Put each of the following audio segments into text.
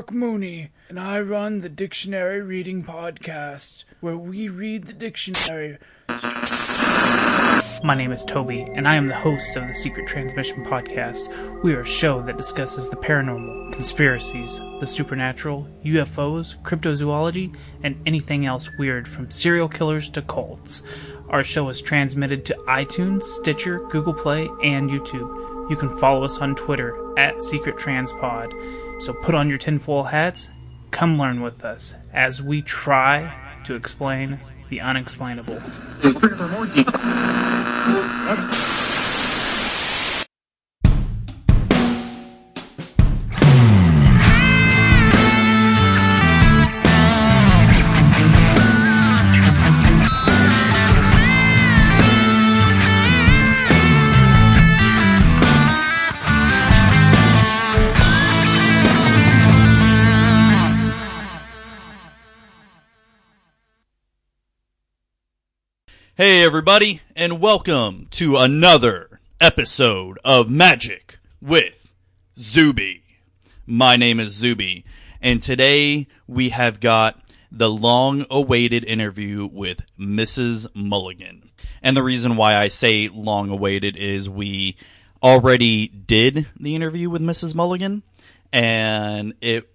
Mark Mooney, and I run the Dictionary Reading Podcast, where we read the dictionary. My name is Toby, and I am the host of the Secret Transmission Podcast. We are a show that discusses the paranormal, conspiracies, the supernatural, UFOs, cryptozoology, and anything else weird from serial killers to cults. Our show is transmitted to iTunes, Stitcher, Google Play, and YouTube. You can follow us on Twitter at Secret Transpod. So put on your tinfoil hats, come learn with us as we try to explain the unexplainable. Hey, everybody, and welcome to another episode of Magic with Zuby. My name is Zuby, and today we have got the long awaited interview with Mrs. Mulligan. And the reason why I say long awaited is we already did the interview with Mrs. Mulligan, and it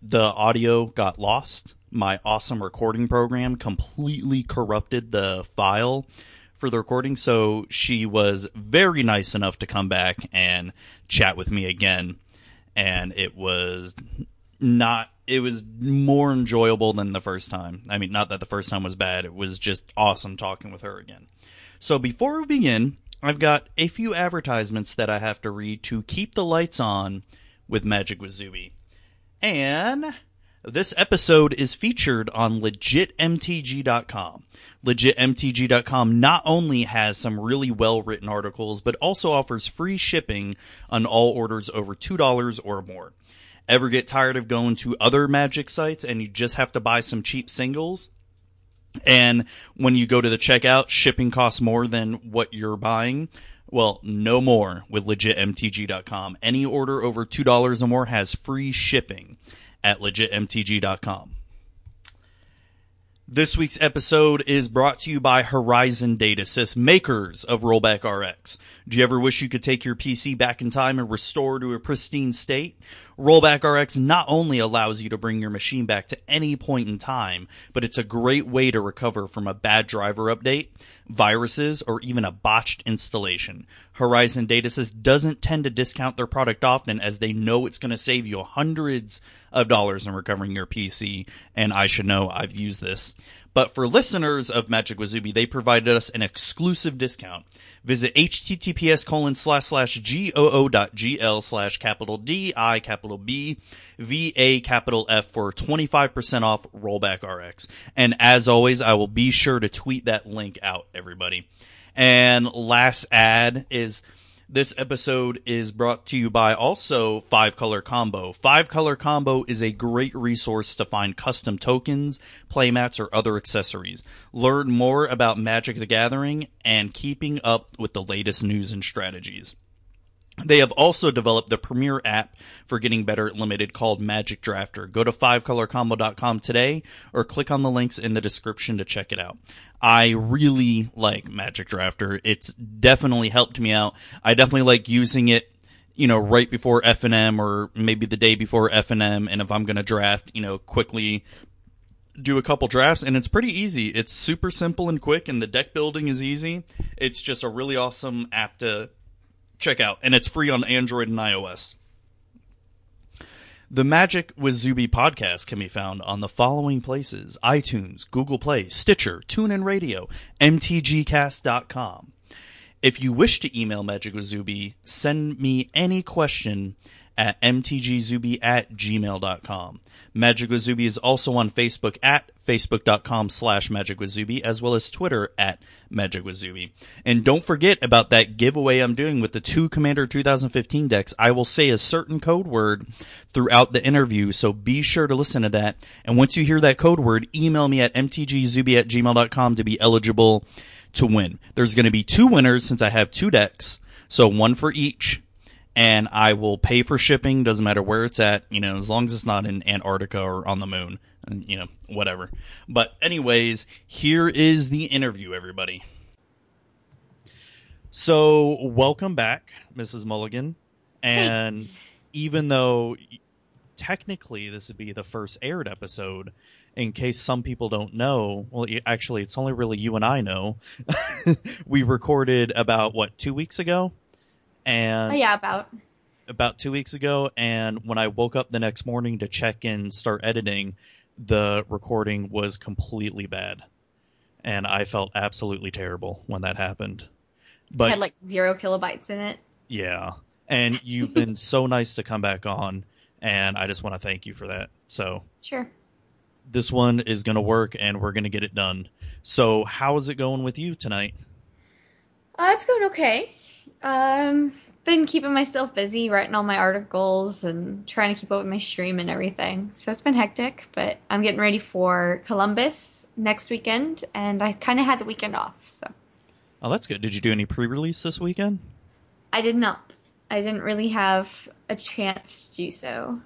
the audio got lost. My awesome recording program completely corrupted the file for the recording, so she was very nice enough to come back and chat with me again. And it was not, it was more enjoyable than the first time. I mean, not that the first time was bad, it was just awesome talking with her again. So before we begin, I've got a few advertisements that I have to read to keep the lights on with Magic with Zuby. And this episode is featured on legitmtg.com. Legitmtg.com not only has some really well written articles, but also offers free shipping on all orders over $2 or more. Ever get tired of going to other magic sites and you just have to buy some cheap singles? And when you go to the checkout, shipping costs more than what you're buying. Well, no more with legitmtg.com. Any order over $2 or more has free shipping at legitmtg.com. This week's episode is brought to you by Horizon Data Sys, makers of Rollback RX. Do you ever wish you could take your PC back in time and restore to a pristine state? Rollback RX not only allows you to bring your machine back to any point in time, but it's a great way to recover from a bad driver update, viruses, or even a botched installation. Horizon Datasys doesn't tend to discount their product often as they know it's going to save you hundreds of dollars in recovering your PC, and I should know I've used this. But for listeners of Magic with Zuby, they provided us an exclusive discount. Visit https colon slash slash goo.gl slash capital D I capital B V A capital F for 25% off Rollback RX. And as always, I will be sure to tweet that link out, everybody. And last ad is this episode is brought to you by also Five Color Combo. Five Color Combo is a great resource to find custom tokens, playmats, or other accessories. Learn more about Magic the Gathering and keeping up with the latest news and strategies. They have also developed the premier app for getting better at limited called Magic Drafter. Go to fivecolorcombo.com today or click on the links in the description to check it out. I really like Magic Drafter. It's definitely helped me out. I definitely like using it, you know, right before FNM or maybe the day before FNM. And if I'm going to draft, you know, quickly do a couple drafts and it's pretty easy. It's super simple and quick and the deck building is easy. It's just a really awesome app to check out, and it's free on Android and iOS. The Magic with Zuby podcast can be found on the following places iTunes, Google Play, Stitcher, TuneIn Radio, MTGcast.com. If you wish to email Magic with Zuby, send me any question at mtgzuby at gmail.com. Magic with Zuby is also on Facebook at facebook.com slash magic with Zuby, as well as Twitter at magic with Zuby. And don't forget about that giveaway I'm doing with the two Commander 2015 decks. I will say a certain code word throughout the interview, so be sure to listen to that. And once you hear that code word, email me at mtgzuby at gmail.com to be eligible to win. There's going to be two winners since I have two decks, so one for each and I will pay for shipping. Doesn't matter where it's at, you know, as long as it's not in Antarctica or on the moon, you know, whatever. But anyways, here is the interview, everybody. So, welcome back, Mrs. Mulligan. And even though technically this would be the first aired episode, in case some people don't know, well, actually, it's only really you and I know. we recorded about what two weeks ago, and Oh, yeah, about. about two weeks ago. And when I woke up the next morning to check and start editing, the recording was completely bad, and I felt absolutely terrible when that happened. But had like zero kilobytes in it. yeah. And you've been so nice to come back on, and I just want to thank you for that. So Sure. this one is going to work, and we're going to get it done. So how is it going with you tonight? Uh, it's going okay. Um, been keeping myself busy, writing all my articles and trying to keep up with my stream and everything. So it's been hectic, but I'm getting ready for Columbus next weekend, and I kind of had the weekend off, so Oh, that's good. Did you do any pre-release this weekend? I did not. I didn't really have a chance to do so.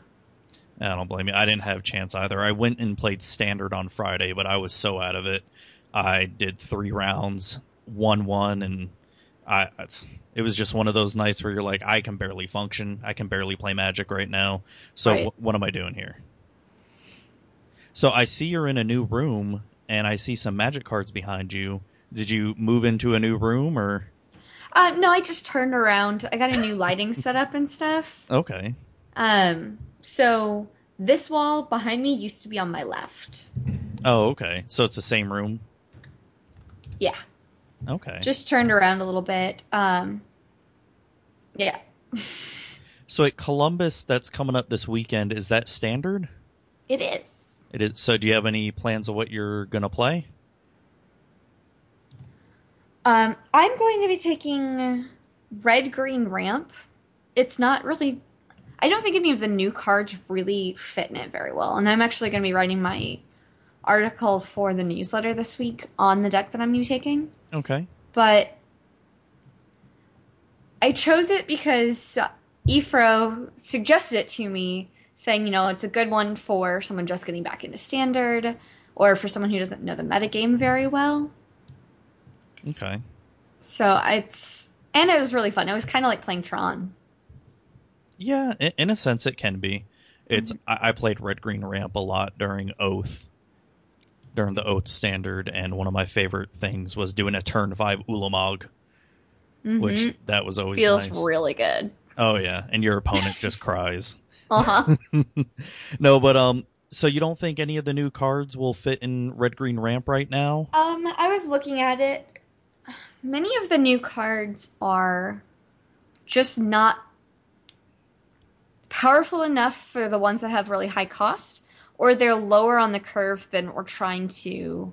I don't blame you. I didn't have chance either. I went and played standard on Friday, but I was so out of it. I did three rounds, one one, and I. It was just one of those nights where you're like, I can barely function. I can barely play Magic right now. So Right. wh- what am I doing here? So I see you're in a new room, and I see some Magic cards behind you. Did you move into a new room, or Uh, no, I just turned around. I got a new lighting setup and stuff. okay? Um, so this wall behind me used to be on my left. Oh, okay. So it's the same room. Yeah. Okay. just turned around a little bit. Um, yeah, So at Columbus, that's coming up this weekend. Is that standard? it is. It is. So do you have any plans of what you're gonna play? Um, I'm going to be taking red green ramp. It's not really. I don't think any of the new cards really fit in it very well, and I'm actually going to be writing my article for the newsletter this week on the deck that I'm going to be taking. Okay. but I chose it because EFro suggested it to me, saying, you know, it's a good one for someone just getting back into standard or for someone who doesn't know the metagame very well. Okay. So it's and it was really fun. It was kind of like playing Tron. Yeah, in, in a sense, it can be. It's. Mm-hmm. I, I played Red Green Ramp a lot during Oath, during the Oath standard, and one of my favorite things was doing a turn five Ulamog, which Mhm. that was always feels nice. really good. oh yeah, and your opponent just cries. Uh huh. no, but um, so you don't think any of the new cards will fit in Red Green Ramp right now? Um, I was looking at it. Many of the new cards are just not powerful enough for the ones that have really high cost, or they're lower on the curve than we're trying to.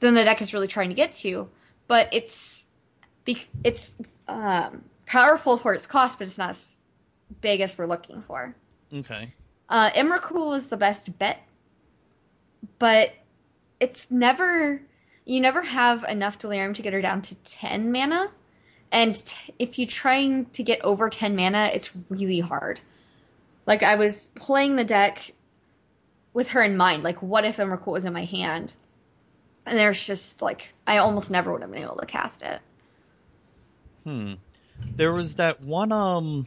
than the deck is really trying to get to. But it's it's um, powerful for its cost, but it's not as big as we're looking for. Okay. Uh, Emrakul is the best bet, but it's never you never have enough delirium to get her down to 10 mana and t- if you're trying to get over 10 mana it's really hard like i was playing the deck with her in mind like what if Emrakul was in my hand and there's just like i almost never would have been able to cast it Hmm. There was that one um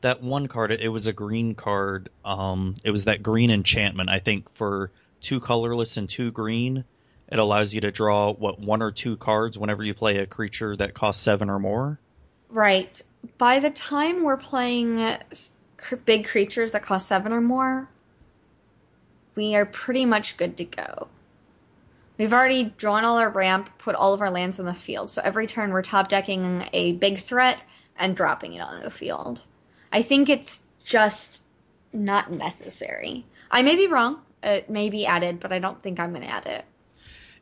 that one card it was a green card. Um it was that green enchantment. I think for two colorless and two green, it allows you to draw what one or two cards whenever you play a creature that costs 7 or more. right by the time we're playing big creatures that cost seven or more we are pretty much good to go We've already drawn all our ramp, put all of our lands on the field. So every turn we're top decking a big threat and dropping it on the field. I think it's just not necessary. I may be wrong. It may be added, but I don't think I'm going to add it.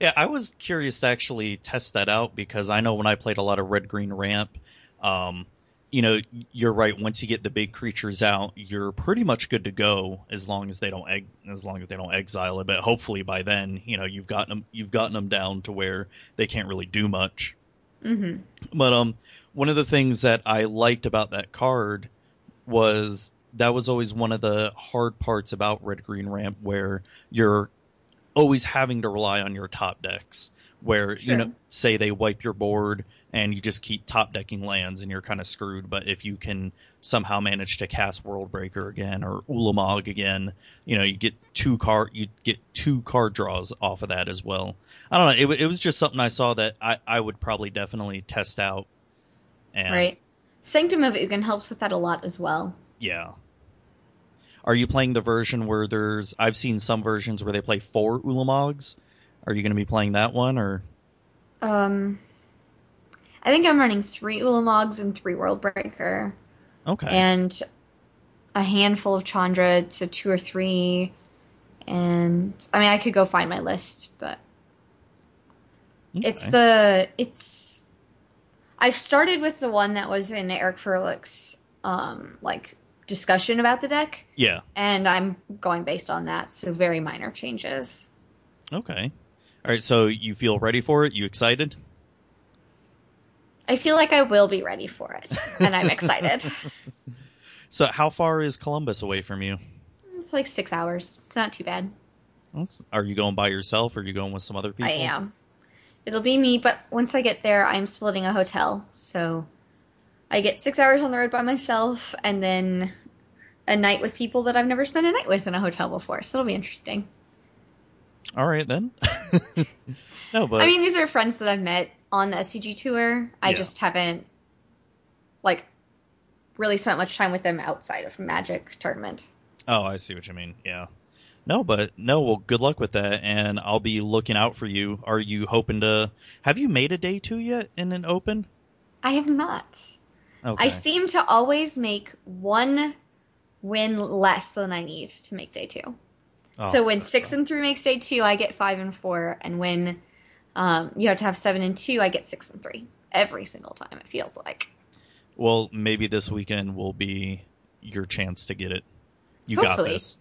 Yeah, I was curious to actually test that out because I know when I played a lot of red green ramp, um, you know, you're right. Once you get the big creatures out, you're pretty much good to go as long as they don't egg, as long as they don't exile it. But hopefully by then, you know, you've gotten them, you've gotten them down to where they can't really do much. Mm-hmm. But um, one of the things that I liked about that card was that was always one of the hard parts about red green ramp, where you're always having to rely on your top decks. Where you know, say they wipe your board and you just keep top decking lands and you're kind of screwed. But if you can somehow manage to cast worldbreaker again or Ulamog again, you know, you get two card you get two card draws off of that as well. I don't know. It, it was just something I saw that I, I would probably definitely test out. And Right. Sanctum of Ugin helps with that a lot as well. yeah. Are you playing the version where there's? I've seen some versions where they play four Ulamogs. Are you going to be playing that one or? Um, I think I'm running three Ulamogs and three Worldbreaker. Okay. and a handful of Chandra to two or three. And I mean, I could go find my list, but it's the it's. I've started with the one that was in Eric Froehlich's um like discussion about the deck, yeah. and I'm going based on that, so very minor changes. Okay. All right. So you feel ready for it? You excited? I feel like I will be ready for it, and I'm excited. So how far is Columbus away from you? It's like six hours. It's not too bad. That's- Are you going by yourself? Or are you going with some other people? I am. It'll be me, but once I get there, I'm splitting a hotel. So I get six hours on the road by myself and then a night with people that I've never spent a night with in a hotel before. So it'll be interesting. All right then. no, but I mean, these are friends that I've met on the SCG tour. I Yeah. just haven't, like, really spent much time with them outside of Magic tournament. Oh, I see what you mean. Yeah. No, but no, well, good luck with that, and I'll be looking out for you. Are you hoping to. Have you made a day two yet in an open? I have not. Okay. I seem to always make one win less than I need to make day two. Oh, so when six and three makes day two, I get five and four, and when um, you have to have seven and two, I get six and three every single time. It feels like. Well, maybe this weekend will be your chance to get it. You got this.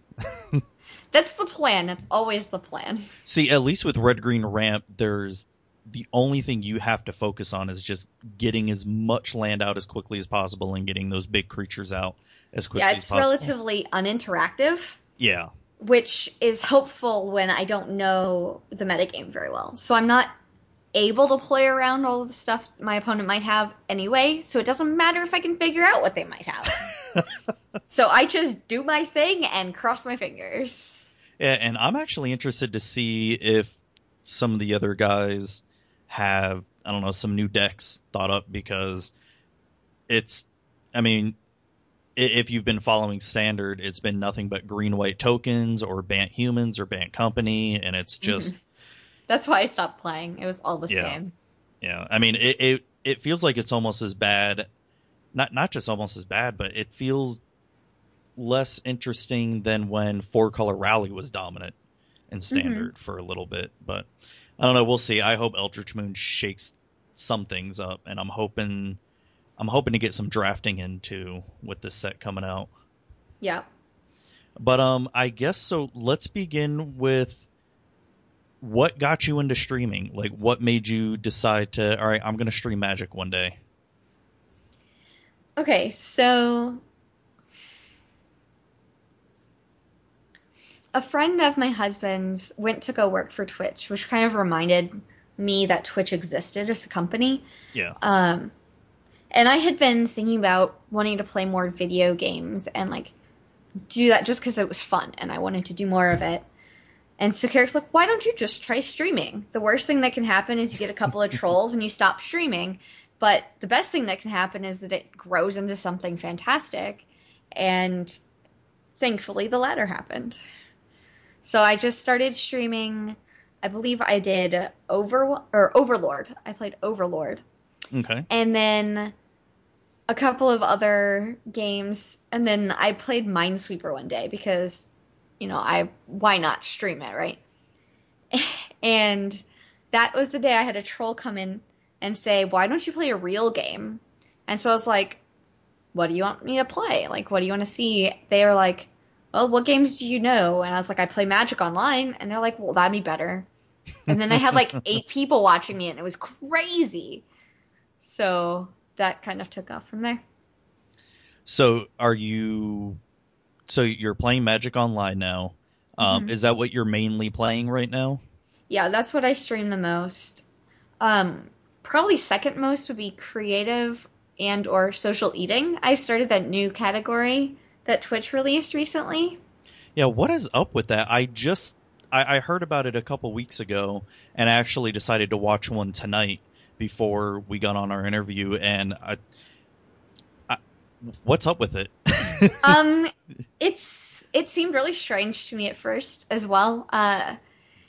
That's the plan. That's always the plan. See, at least with Red Green Ramp, there's the only thing you have to focus on is just getting as much land out as quickly as possible and getting those big creatures out as quickly yeah, it's relatively uninteractive, Yeah. Which is helpful when I don't know the metagame very well. So I'm not able to play around all of the stuff my opponent might have anyway, so it doesn't matter if I can figure out what they might have. so I just do my thing and cross my fingers. Yeah, and I'm actually interested to see if some of the other guys have I don't know some new decks thought up because it's I mean if you've been following standard it's been nothing but green white tokens or Bant humans or Bant company and it's mm-hmm. just That's why I stopped playing. It was all the Yeah. same. yeah I mean it, it it feels like it's almost as bad not not just almost as bad but it feels less interesting than when four color rally was dominant in mm-hmm. standard for a little bit but i don't know we'll see i hope eldritch moon shakes some things up and i'm hoping i'm hoping to get some drafting into with this set coming out Yeah. but um i guess so let's begin with what got you into streaming like what made you decide to all right i'm gonna stream magic one day Okay, so a friend of my husband's went to go work for Twitch, which kind of reminded me that Twitch existed as a company. yeah Um, and I had been thinking about wanting to play more video games and like do that just because it was fun and I wanted to do more of it. And so Carrick's like, why don't you just try streaming? The worst thing that can happen is you get a couple of trolls and you stop streaming. But the best thing that can happen is that it grows into something fantastic. And thankfully, the latter happened. So I just started streaming. I believe I did Over or Overlord. I played Overlord okay. And then a couple of other games. And then i played minesweeper one day because you know i why not stream it right? And that was the day i had a troll come in and say why don't you play a real game? And so i was like what do you want me to play? Like what do you want to see? They were like well what games do you know? And i was like i play magic online. And they're like well that'd be better. And then I had like eight people watching me and it was crazy So that kind of took off from there. So are you? So you're playing Magic Online now. Um, Mhm. Is that what you're mainly playing right now? Yeah, that's what I stream the most. Um, probably second most would be creative and or social eating. I started that new category that Twitch released recently. Yeah. What is up with that? I just I, I heard about it a couple weeks ago, and I actually decided to watch one tonight before we got on our interview. And I, I what's up with it? um, it's it seemed really strange to me at first as well. Uh,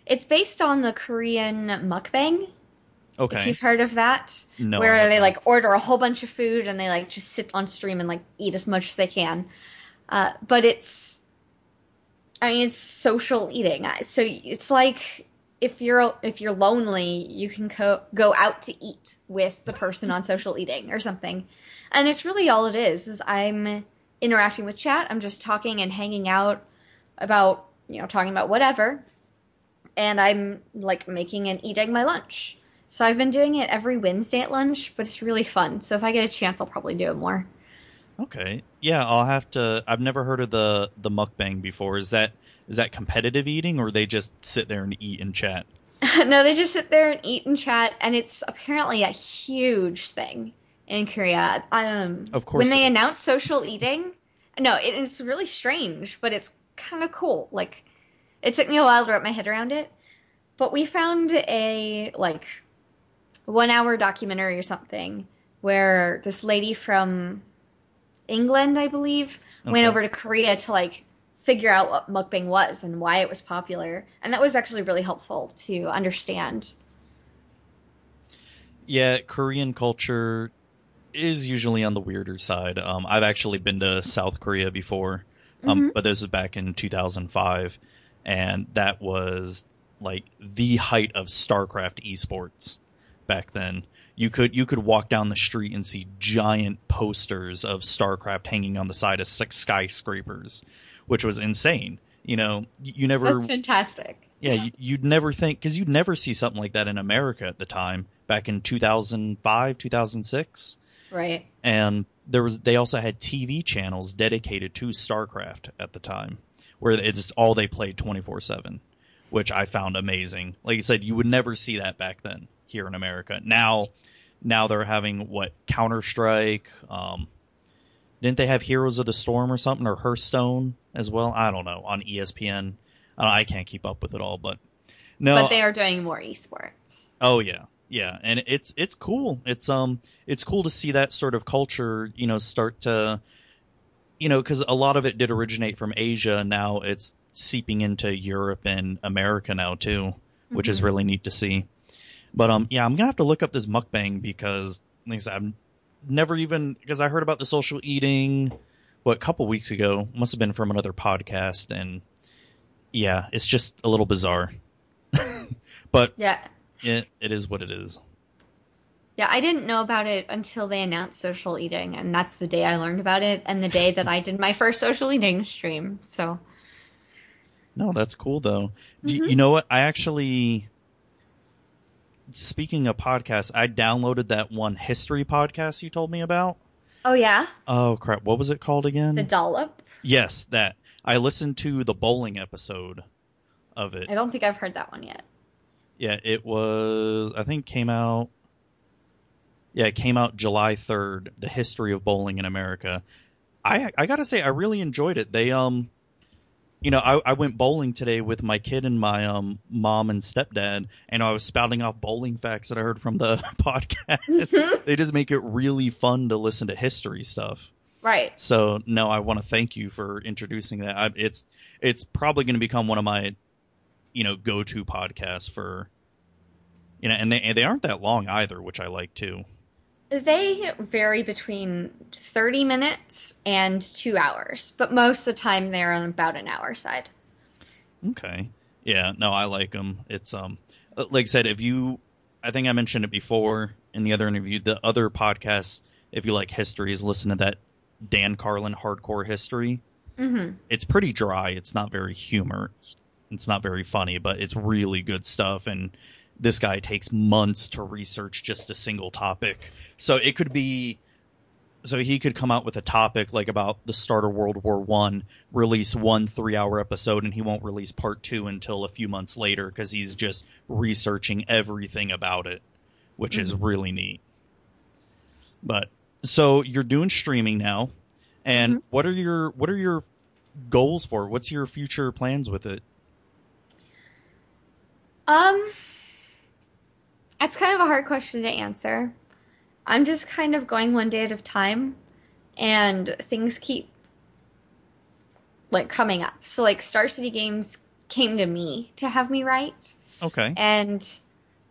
it's based on the Korean mukbang. Okay. If you've heard of that, No. Where they like order a whole bunch of food and they like just sit on stream and like eat as much as they can. Uh, but it's, I mean, it's social eating. So it's like if you're if you're lonely, you can go go out to eat with the person on social eating or something, and it's really all it is. Is I'm interacting with chat. I'm just talking and hanging out about you know talking about whatever, and I'm like making and eating my lunch. So I've been doing it every Wednesday at lunch, but it's really fun. So if I get a chance, I'll probably do it more. Okay. Yeah, I'll have to. I've never heard of the the mukbang before. Is that is that competitive eating, or they just sit there and eat and chat? no, they just sit there and eat and chat, and it's apparently a huge thing in Korea. Um, Of course when they announce social eating, no, it, it's really strange, but it's kind of cool. Like, it took me a while to wrap my head around it, but we found a like one hour documentary or something where this lady from England, I believe, went over to Korea to like figure out what mukbang was and why it was popular. And that was actually really helpful to understand. Yeah, Korean culture is usually on the weirder side. Um, I've actually been to South Korea before, um, but this was back in 2005, and that was like the height of StarCraft esports back then. You could you could walk down the street and see giant posters of StarCraft hanging on the side of skyscrapers, which was insane. You know, you, never That's fantastic. yeah, you- you'd never think because you'd never see something like that in America at the time, back in 2005, 2006, Right. and there was they also had TV channels dedicated to StarCraft at the time, where it's all they played 24 seven, which I found amazing. Like you said, you would never see that back then here in America. Now, now they're having what Counter Strike. Um, didn't they have Heroes of the Storm or something or Hearthstone as well? I don't know on ESPN. I, I can't keep up with it all, but no, But they are doing more esports. Oh yeah, yeah, and it's it's cool. It's um it's cool to see that sort of culture, you know, start to, you know, because a lot of it did originate from Asia. Now it's seeping into Europe and America now too, which is Mhm. really neat to see. But um, yeah, I'm gonna have to look up this mukbang because, like I said, I've never even because I heard about the social eating, what a couple weeks ago. Must have been from another podcast, and yeah, it's just a little bizarre. but Yeah. it, it is what it is. Yeah, I didn't know about it until they announced social eating, and that's the day I learned about it, and the day that I did my first social eating stream. So, No, that's cool though. Do You, mm-hmm. you know what? I actually, speaking of podcasts, I downloaded that one history podcast you told me about. oh yeah, Oh crap! What was it called again? the dollop. yes, that. I listened to the bowling episode of it. I don't think I've heard that one yet. Yeah, it was. I think came out. Yeah, it came out July third. The history of bowling in America. I I gotta say, I really enjoyed it. They um, you know, I I went bowling today with my kid and my um mom and stepdad, and I was spouting off bowling facts that I heard from the podcast. they just make it really fun to listen to history stuff. Right. So no, I want to thank you for introducing that. I, it's it's probably going to become one of my, you know, go to podcasts for, you know, and they and they aren't that long either, which I like too. They vary between 30 minutes and two hours, but most of the time they're on about an hour side. Okay, yeah, no, I like them. It's um, like I said, if you, I think I mentioned it before in the other interview. The other podcasts, if you like histories, listen to that Dan Carlin Hardcore History. Mm-hmm. it's pretty dry. It's not very humor. It's not very funny, but it's really good stuff. And this guy takes months to research just a single topic. So it could be so he could come out with a topic like about the start of World War One, release one three hour episode, and he won't release part two until a few months later because he's just researching everything about it, which mm-hmm. is really neat. But so you're doing streaming now, and mm-hmm. what are your what are your goals for? What's your future plans with it? Um, it's kind of a hard question to answer. I'm just kind of going one day at a time, and things keep like coming up. So like Star City Games came to me to have me write. Okay. And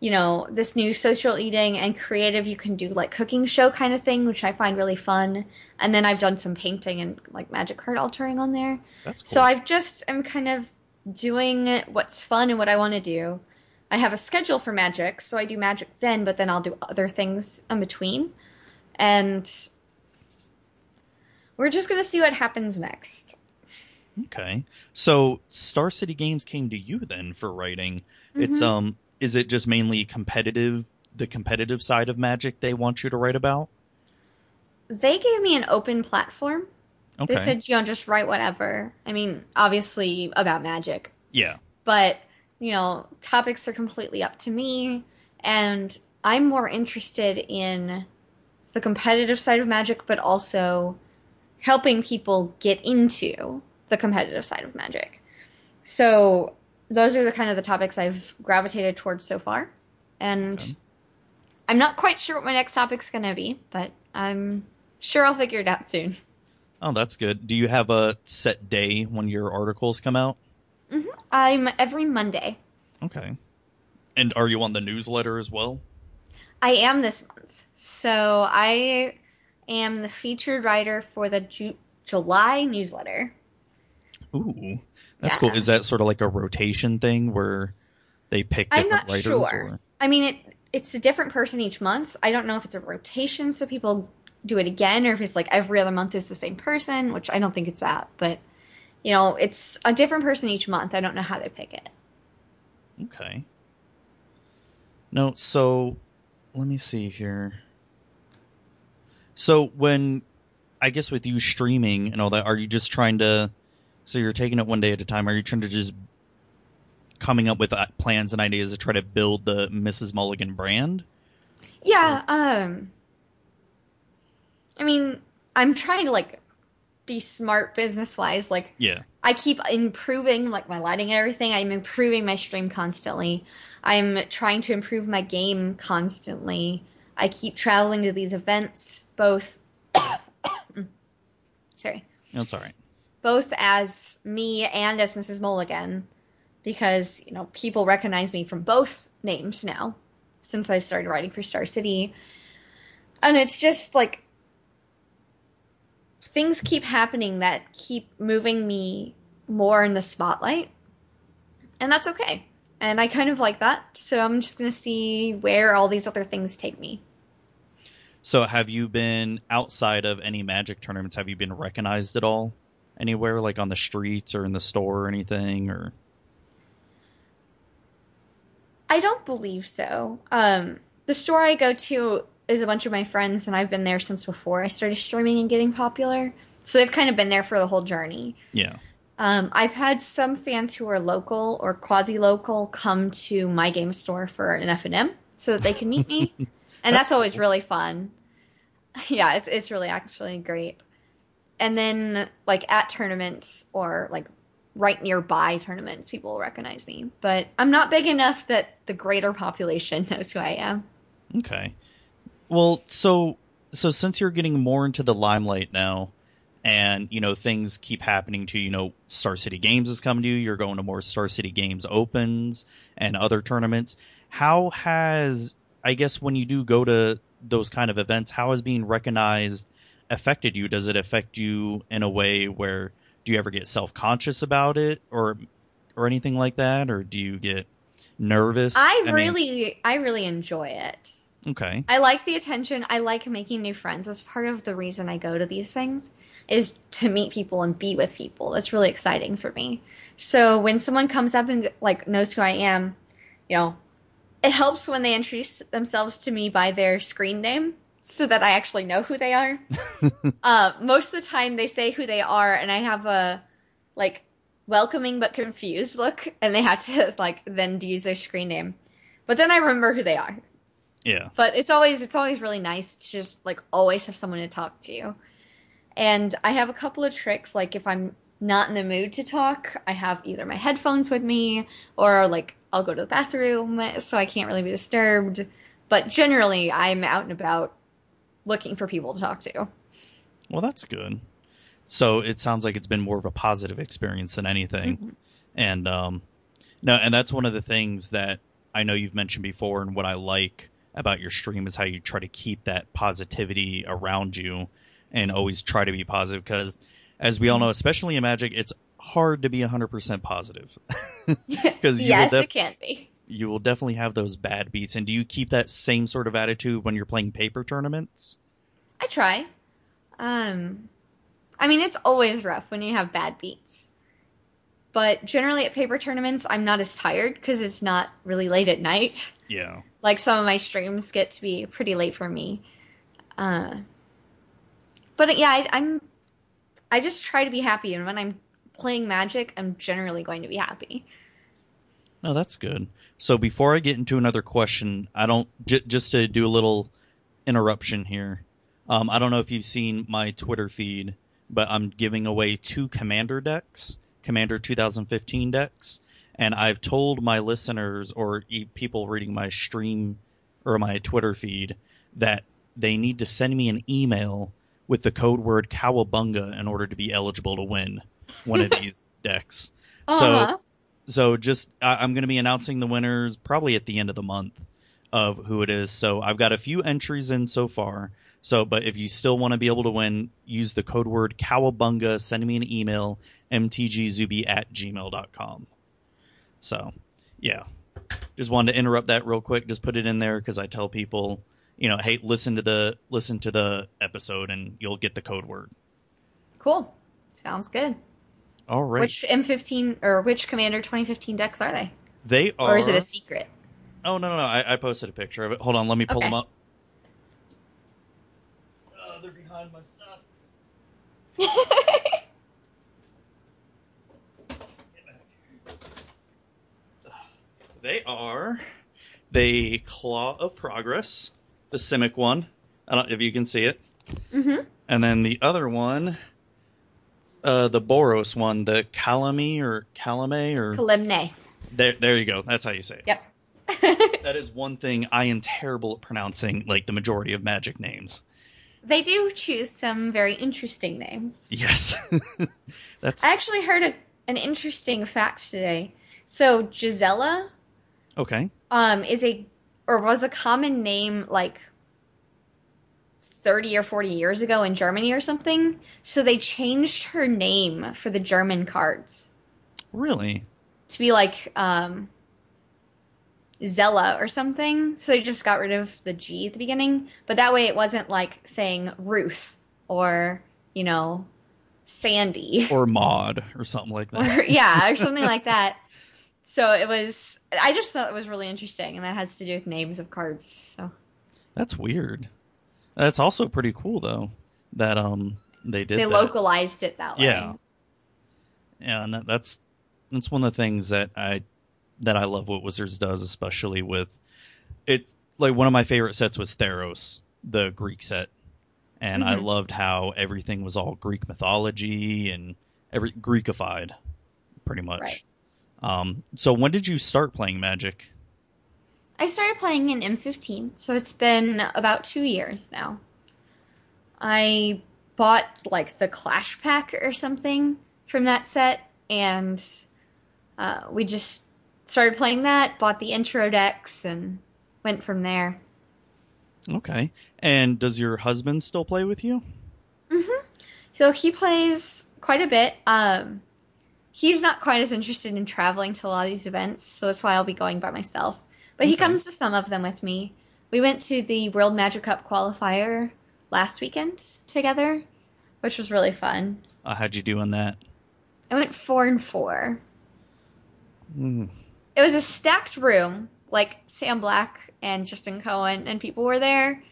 you know, this new social eating and creative you can do like cooking show kind of thing, which I find really fun. And then I've done some painting and like magic card altering on there. That's cool. So I've just I'm kind of doing what's fun and what I want to do. I have a schedule for magic, so I do magic then, but then I'll do other things in between. And we're just going to see what happens next. Okay. So Star City Games came to you then for writing. Mm-hmm. It's um is it just mainly competitive the competitive side of magic they want you to write about? They gave me an open platform. Okay. They said, you know, just write whatever. I mean, obviously about magic. Yeah. But you know, topics are completely up to me. And I'm more interested in the competitive side of magic, but also helping people get into the competitive side of magic. So those are the kind of the topics I've gravitated towards so far. And okay. I'm not quite sure what my next topic's going to be, but I'm sure I'll figure it out soon. Oh, that's good. Do you have a set day when your articles come out? Mm-hmm. I'm every Monday. Okay. And are you on the newsletter as well? I am this month. So I am the featured writer for the Ju- July newsletter. Ooh, that's yeah. cool. Is that sort of like a rotation thing where they pick different I'm not writers? Sure. Or? I mean, it it's a different person each month. I don't know if it's a rotation, so people do it again, or if it's like every other month is the same person, which I don't think it's that. But you know, it's a different person each month. I don't know how they pick it. Okay. No, so let me see here. So when I guess with you streaming and all that, are you just trying to? So you're taking it one day at a time. Are you trying to just coming up with uh, plans and ideas to try to build the Mrs. Mulligan brand? Yeah. Um. I mean, I'm trying to like be smart business wise. Like, yeah, I keep improving like my lighting and everything. I'm improving my stream constantly. I'm trying to improve my game constantly. I keep traveling to these events, both. sorry. That's all right. Both as me and as Mrs. Mulligan, because you know people recognize me from both names now, since I've started writing for Star City, and it's just like things keep happening that keep moving me more in the spotlight. And that's okay. And I kind of like that. So I'm just going to see where all these other things take me. So have you been outside of any magic tournaments? Have you been recognized at all anywhere like on the streets or in the store or anything or I don't believe so. Um the store I go to is a bunch of my friends, and I've been there since before I started streaming and getting popular. So they've kind of been there for the whole journey. Yeah. Um, I've had some fans who are local or quasi local come to my game store for an F and M so that they can meet me, and that's, that's always cool. really fun. Yeah, it's it's really actually great. And then like at tournaments or like right nearby tournaments, people will recognize me. But I'm not big enough that the greater population knows who I am. Okay. Well, so so since you're getting more into the limelight now, and you know things keep happening to you, you know Star City Games is coming to you. You're going to more Star City Games Opens and other tournaments. How has I guess when you do go to those kind of events, how has being recognized affected you? Does it affect you in a way where do you ever get self conscious about it or or anything like that, or do you get nervous? I, I really mean, I really enjoy it. Okay. I like the attention. I like making new friends. That's part of the reason I go to these things is to meet people and be with people. That's really exciting for me. So when someone comes up and like knows who I am, you know, it helps when they introduce themselves to me by their screen name so that I actually know who they are. uh, most of the time, they say who they are, and I have a like welcoming but confused look, and they have to like then use their screen name. But then I remember who they are. Yeah. But it's always it's always really nice to just like always have someone to talk to. And I have a couple of tricks like if I'm not in the mood to talk, I have either my headphones with me or like I'll go to the bathroom so I can't really be disturbed. But generally, I'm out and about looking for people to talk to. Well, that's good. So it sounds like it's been more of a positive experience than anything. Mm-hmm. And um no, and that's one of the things that I know you've mentioned before and what I like about your stream is how you try to keep that positivity around you and always try to be positive because as we all know, especially in Magic, it's hard to be 100% positive. Because yes, def- it can be. you will definitely have those bad beats. And do you keep that same sort of attitude when you're playing paper tournaments? I try. Um, I mean, it's always rough when you have bad beats. But generally at paper tournaments, I'm not as tired because it's not really late at night. Yeah. Like some of my streams get to be pretty late for me. Uh, but yeah, I, I'm. I just try to be happy, and when I'm playing Magic, I'm generally going to be happy. No, that's good. So before I get into another question, I don't j- just to do a little interruption here. Um, I don't know if you've seen my Twitter feed, but I'm giving away two Commander decks, Commander 2015 decks, and I've told my listeners or people reading my stream or my Twitter feed that they need to send me an email with the code word Cowabunga in order to be eligible to win one of these decks. So Uh-huh. so just I, I'm going to be announcing the winners probably at the end of the month of who it is. So I've got a few entries in so far. So, but if you still want to be able to win, use the code word Cowabunga. Send me an email, mtgzuby at gmail.com. So, yeah. Just wanted to interrupt that real quick. Just put it in there because I tell people, you know, hey, listen to the listen to the episode and you'll get the code word. Cool. Sounds good. All right. Which M15 or which Commander 2015 decks are they? they are. Or is it a secret? Oh no no no! I, I posted a picture of it. Hold on, let me pull Okay. them up. Uh, they're behind my stuff. They are the Claw of Progress, the Simic one. I don't if you can see it, mm-hmm. and then the other one, uh, the Boros one, the Calame or Calame or Kalimne. there. There you go. That's how you say it. Yep. That is one thing I am terrible at pronouncing, like the majority of magic names. they do choose some very interesting names. Yes. That's I actually heard a, an interesting fact today. So Gisela okay. um, is a or was a common name like 30 or 40 years ago in Germany or something. So they changed her name for the German cards Really? to be like um, Zella or something. So they just got rid of the G at the beginning. But that way it wasn't like saying Ruth or, you know, Sandy. Or Maud or something like that. Or- yeah, or something like that. So it was. I just thought it was really interesting, and that has to do with names of cards. So That's weird. That's also pretty cool though that um they did they that. localized it that way. Yeah. Yeah, and that's that's one of the things that I that I love what Wizards does, especially with it. Like one of my favorite sets was Theros, the Greek set, and I Mhm. loved how everything was all Greek mythology and every Greekified, pretty much. Right. Um, so when did you start playing Magic? I started playing in M15, so it's been about two years now. I bought like the Clash pack or something from that set, and uh, we just started playing that. Bought the intro decks and went from there. Okay, and does your husband still play with you? Mm hmm. So he plays quite a bit. Um, he's not quite as interested in traveling to a lot of these events, so that's why I'll be going by myself. But he comes to some of them with me. We went to the World Magic Cup qualifier last weekend together, which was really fun. Uh, how'd you do on that? I went four and four. Mm, It was a stacked room like Sam Black and Justin Cohen and people were there.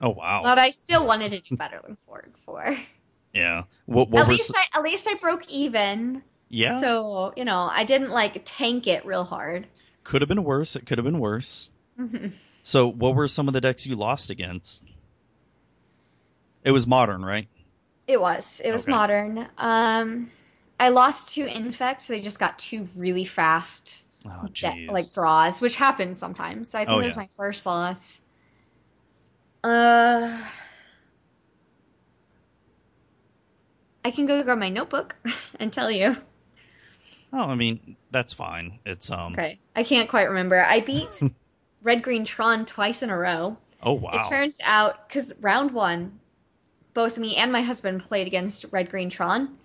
Oh wow. But I still wanted to do better than four and four. yeah. What, what at least s- I at least I broke even. Yeah. So, you know, I didn't like tank it real hard. could have been worse. It could have been worse. Mhm. So, what were some of the decks you lost against? It was modern, right? It was. It was Okay. modern. Um I lost to Infect. They just got two really fast Oh, de- like draws, which happens sometimes. So I think Oh, that was yeah. my first loss. Uh I can go grab my notebook and tell you. Oh, I mean, that's fine. It's um. Okay. I can't quite remember. I beat Red Green Tron twice in a row. Oh wow. It turns out because round one, both me and my husband played against Red Green Tron,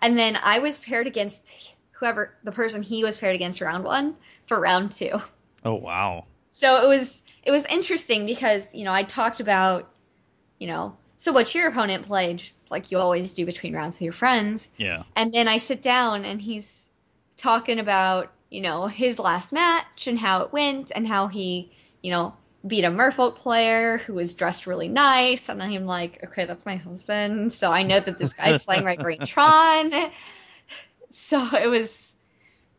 and then I was paired against whoever the person he was paired against round one for round two. oh wow. So it was it was interesting because you know I talked about you know so what's your opponent play just like you always do between rounds with your friends, Yeah. and then I sit down and he's talking about, you know, his last match and how it went and how he, you know, beat a merfolk player who was dressed really nice. And I'm like, okay, that's my husband. So I know that this guy's playing Red Green Tron. So it was,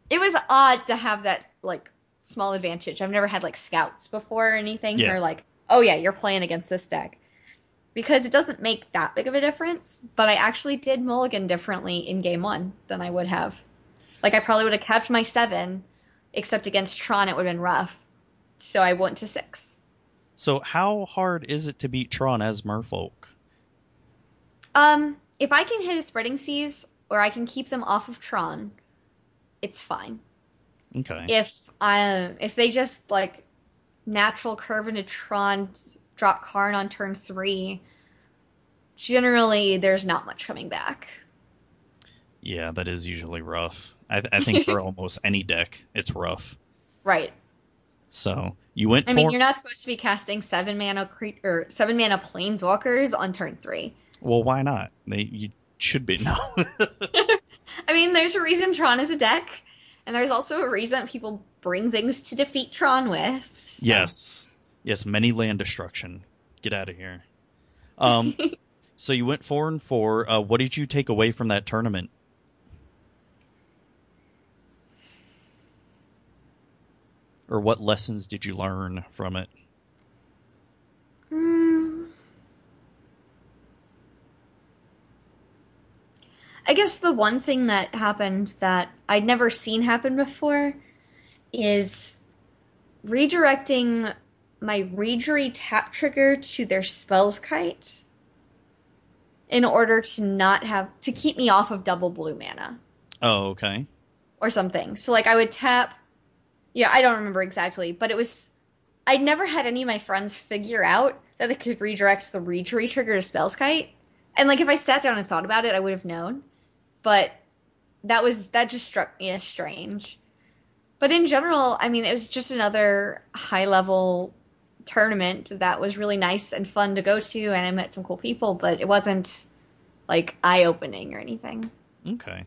it was odd to have that like small advantage. I've never had like scouts before or anything. Yeah. They're like, oh yeah, you're playing against this deck because it doesn't make that big of a difference. But I actually did mulligan differently in game one than I would have. Like I probably would have kept my seven, except against Tron it would have been rough. So I went to six. So, how hard is it to beat Tron as Merfolk? Um, if I can hit a spreading seas or I can keep them off of Tron, it's fine. Okay. If I if they just like natural curve into Tron, drop Karn on turn three, generally there's not much coming back. Yeah, that is usually rough. I, I think for almost any deck, it's rough. Right. So you went I for mean, you're not supposed to be casting seven mana cre- or seven mana planeswalkers on turn three. well. Why not? They you should be no. I mean, there's a reason Tron is a deck, and there's also a reason people bring things to defeat Tron with. so- yes, yes. Many land destruction. Get out of here. Um. so you went four and four. Uh, what did you take away from that tournament? Or what lessons did you learn from it? Hmm. I guess the one thing that happened that I'd never seen happen before is redirecting my Reejerey tap trigger to their Spellskite in order to not have to keep me off of double blue mana Oh, okay. or something. So like I would tap yeah, I don't remember exactly, but it was I'd never had any of my friends figure out that they could redirect the Reejerey trigger to Spellskite. And like if I sat down and thought about it, I would have known. But that was that just struck me as strange. But in general, I mean, it was just another high level tournament that was really nice and fun to go to, and I met some cool people. But it wasn't like eye opening or anything. Okay.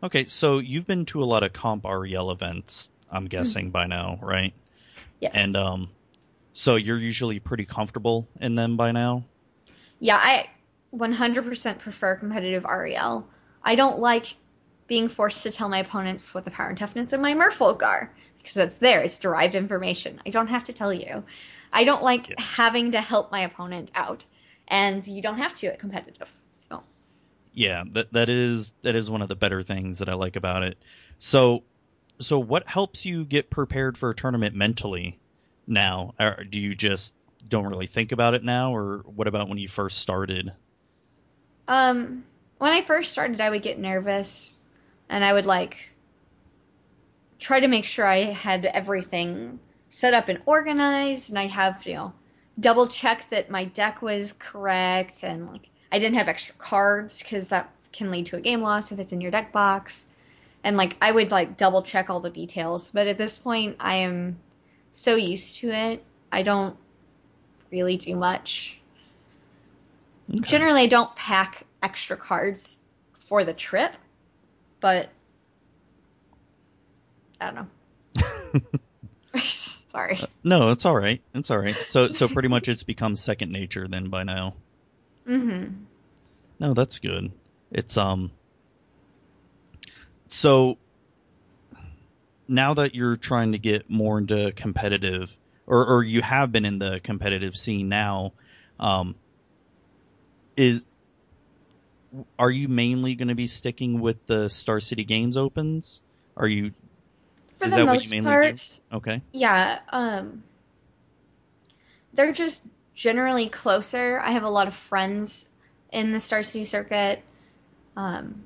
Okay, so you've been to a lot of comp REL events, I'm guessing by now, right? Yes. And um so you're usually pretty comfortable in them by now? Yeah, I 100% prefer competitive REL. I don't like being forced to tell my opponents what the power and toughness of my merfolk are because that's there. It's derived information. I don't have to tell you. I don't like Yeah. having to help my opponent out, and you don't have to at competitive. So Yeah, that that is that is one of the better things that I like about it. So so what helps you get prepared for a tournament mentally now? Or do you just don't really think about it now or what about when you first started? Um, when I first started, I would get nervous, and I would like try to make sure I had everything set up and organized, and I'd have you know double check that my deck was correct, and like I didn't have extra cards because that can lead to a game loss if it's in your deck box, and like I would like double check all the details. But at this point, I am so used to it, I don't really do much. Okay. Generally, I don't pack extra cards for the trip, but I don't know. Sorry. No, it's all right. It's all right. So so pretty much it's become second nature then by now. Mm-hmm. No, that's good. It's um so now that you're trying to get more into competitive or or you have been in the competitive scene now, um is are you mainly going to be sticking with the Star City Games Opens? Are you For Is the that what most you mainly part, okay? yeah. Um, they're just generally closer. I have a lot of friends in the Star City circuit, um,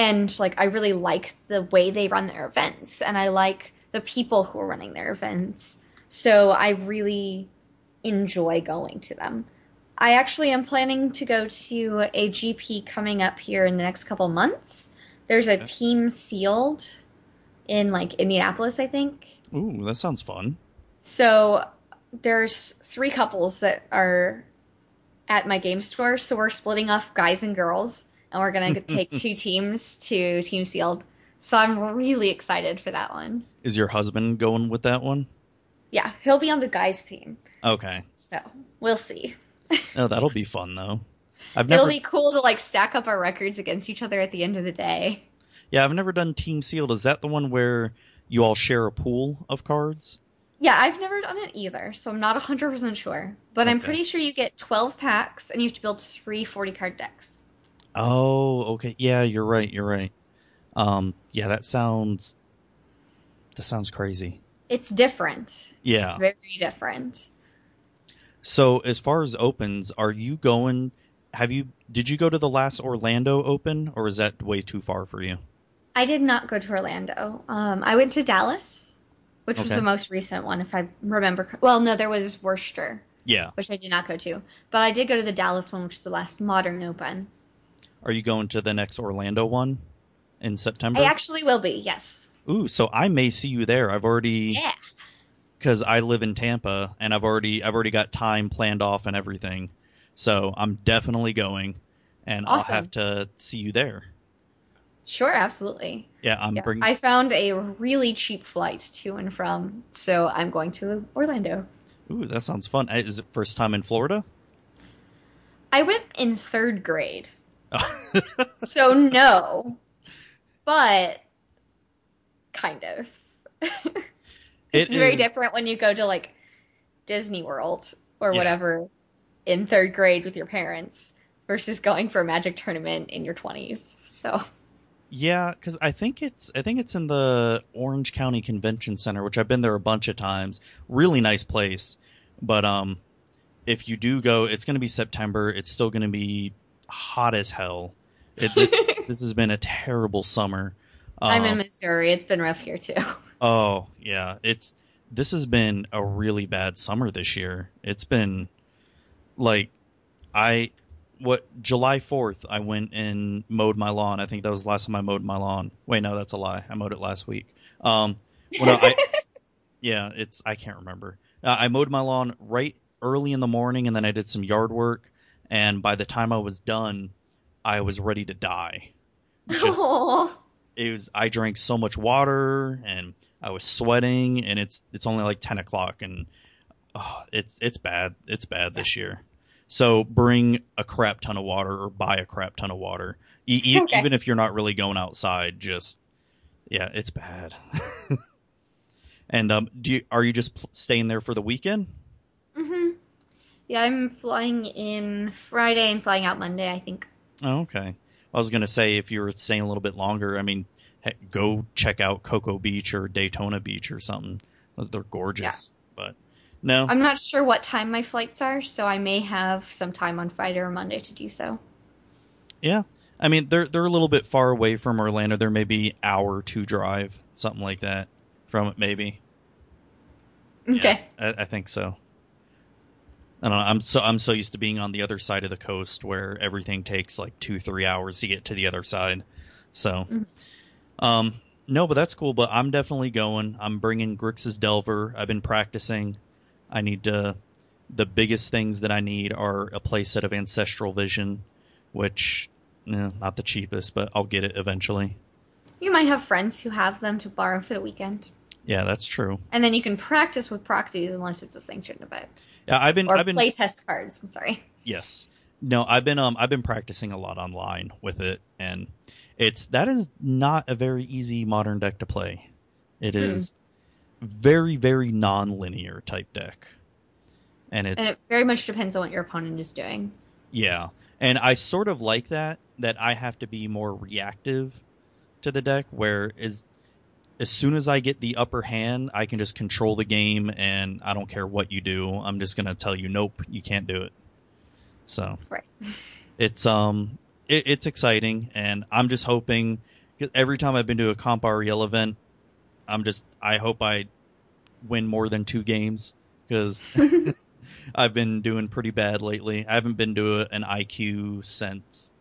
and like I really like the way they run their events, and I like the people who are running their events. So I really enjoy going to them. I actually am planning to go to a GP coming up here in the next couple months. There's a team sealed in like Indianapolis, I think. Ooh, that sounds fun. So there's three couples that are at my game store. So we're splitting off guys and girls, and we're gonna take two teams to Team Sealed. So I'm really excited for that one. Is your husband going with that one? Yeah, he'll be on the guys team. Okay. So we'll see. Oh, that'll be fun though. I've never... It'll be cool to like stack up our records against each other at the end of the day. Yeah, I've never done Team Sealed. Is that the one where you all share a pool of cards? Yeah, I've never done it either, so I'm not 100% sure. But I'm pretty sure you get 12 packs and you have to build three 40 card decks. Oh, okay. Yeah, you're right. You're right. Um, yeah, that sounds that sounds crazy. It's different. Yeah. It's very different. So, as far as opens, are you going? Have you? Did you go to the last Orlando Open, or is that way too far for you? I did not go to Orlando. Um, I went to Dallas, which was the most recent one, if I remember. Well, no, there was Worcester, Yeah. which I did not go to. But I did go to the Dallas one, which is the last modern open. Are you going to the next Orlando one in September? I actually will be, yes. Ooh, so I may see you there. I've already Yeah. because I live in Tampa and I've already I've already got time planned off and everything. So I'm definitely going, and I'll have to see you there. Sure, absolutely. Yeah, I'm Yeah. bringing. I found a really cheap flight to and from, so I'm going to Orlando. Ooh, that sounds fun. Uh, Is it first time in Florida? I went in third grade, so no, but kind of. It it's very is- different when you go to like Disney World or Yeah. whatever in third grade with your parents versus going for a magic tournament in your 20s. So, Yeah, because I think it's I think it's in the Orange County Convention Center, which I've been there a bunch of times. Really nice place, but um, if you do go, it's going to be September. It's still going to be hot as hell. It, it- this has been a terrible summer. I'm in Um, Missouri. It's been rough here too. Oh yeah, it's this has been a really bad summer this year. It's been like I what July 4th I went and mowed my lawn. I think that was the last time I mowed my lawn. Wait, no, that's a lie. I mowed it last week. Um well, no, I yeah, it's I can't remember. Uh, I mowed my lawn right early in the morning and then I did some yard work and by the time I was done, I was ready to die. Just it was I drank so much water and I was sweating and it's it's only like ten o'clock and oh, it's it's bad it's bad this year. So bring a crap ton of water or buy a crap ton of water, e- e- Okay. even if you're not really going outside. Just yeah, it's bad. and um, do you are you just pl- staying there for the weekend? Yeah, I'm flying in Friday and flying out Monday, I think. Oh, okay. I was gonna say if you were staying a little bit longer, I mean, heck, go check out Cocoa Beach or Daytona Beach or something. They're gorgeous. Yeah. But no, I'm not sure what time my flights are, so I may have some time on Friday or Monday to do so. yeah. I mean, they're they're a little bit far away from Orlando. They're maybe hour or two drive, something like that, from it. Maybe. Yeah, Okay. I, I think so. I don't know. I'm so I'm so used to being on the other side of the coast where everything takes like two three hours to get to the other side. So, Mhm. um, no, but that's cool. But I'm definitely going. I'm bringing Grixis Delver. I've been practicing. I need to. The biggest things that I need are a playset of Ancestral Vision, which, eh, not the cheapest, but I'll get it eventually. You might have friends who have them to borrow for the weekend. Yeah, that's true. And then you can practice with proxies unless it's a sanctioned event. Yeah, I've been Or I've been playtest cards. I'm sorry. Yes. No, I've been um I've been practicing a lot online with it and it's that is not a very easy modern deck to play. It Hmm. is very very non-linear type deck. And it's And it very much depends on what your opponent is doing. yeah. And I sort of like that that I have to be more reactive to the deck where is as soon as I get the upper hand, I can just control the game and I don't care what you do. I'm just going to tell you nope, you can't do it. So Right. it's um it, it's exciting and i'm just hoping. every time i've been to a comp rel event i'm just i hope i win more than two games because i've been doing pretty bad lately i haven't been to a, an iq since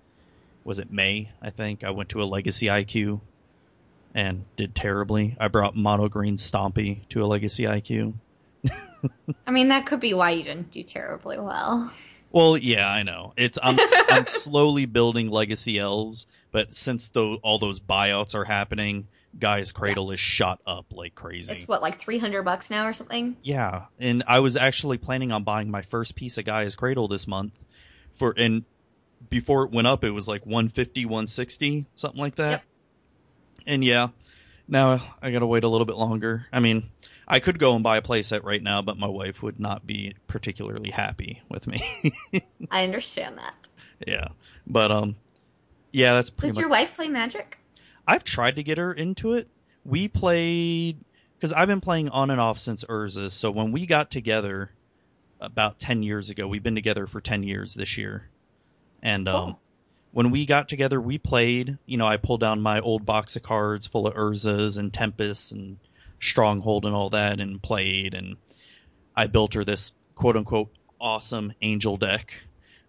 was it may i think i went to a legacy iq and did terribly i brought mono green stompy to a legacy iq I mean, that could be why you didn't do terribly well. Well, yeah, I know. It's I'm I'm slowly building legacy elves, but since tho- all those buyouts are happening, Gaea's Cradle is shot up like crazy. It's what, like 300 bucks now or something? Yeah, and I was actually planning on buying my first piece of Gaea's Cradle this month for and before it went up it was like 150, 160, something like that. Yep. And yeah, now I got to wait a little bit longer. I mean, I could go and buy a playset right now, but my wife would not be particularly happy with me. I understand that. yeah. But um yeah, that's pretty much Does much your wife play magic? I've tried to get her into it. We played because I've been playing on and off since Urza. So when we got together about ten years ago, we've been together for ten years this year, and um, Oh. When we got together, we played. You know, I pulled down my old box of cards full of Urzas and Tempest and Stronghold and all that, and played. And I built her this quote unquote awesome angel deck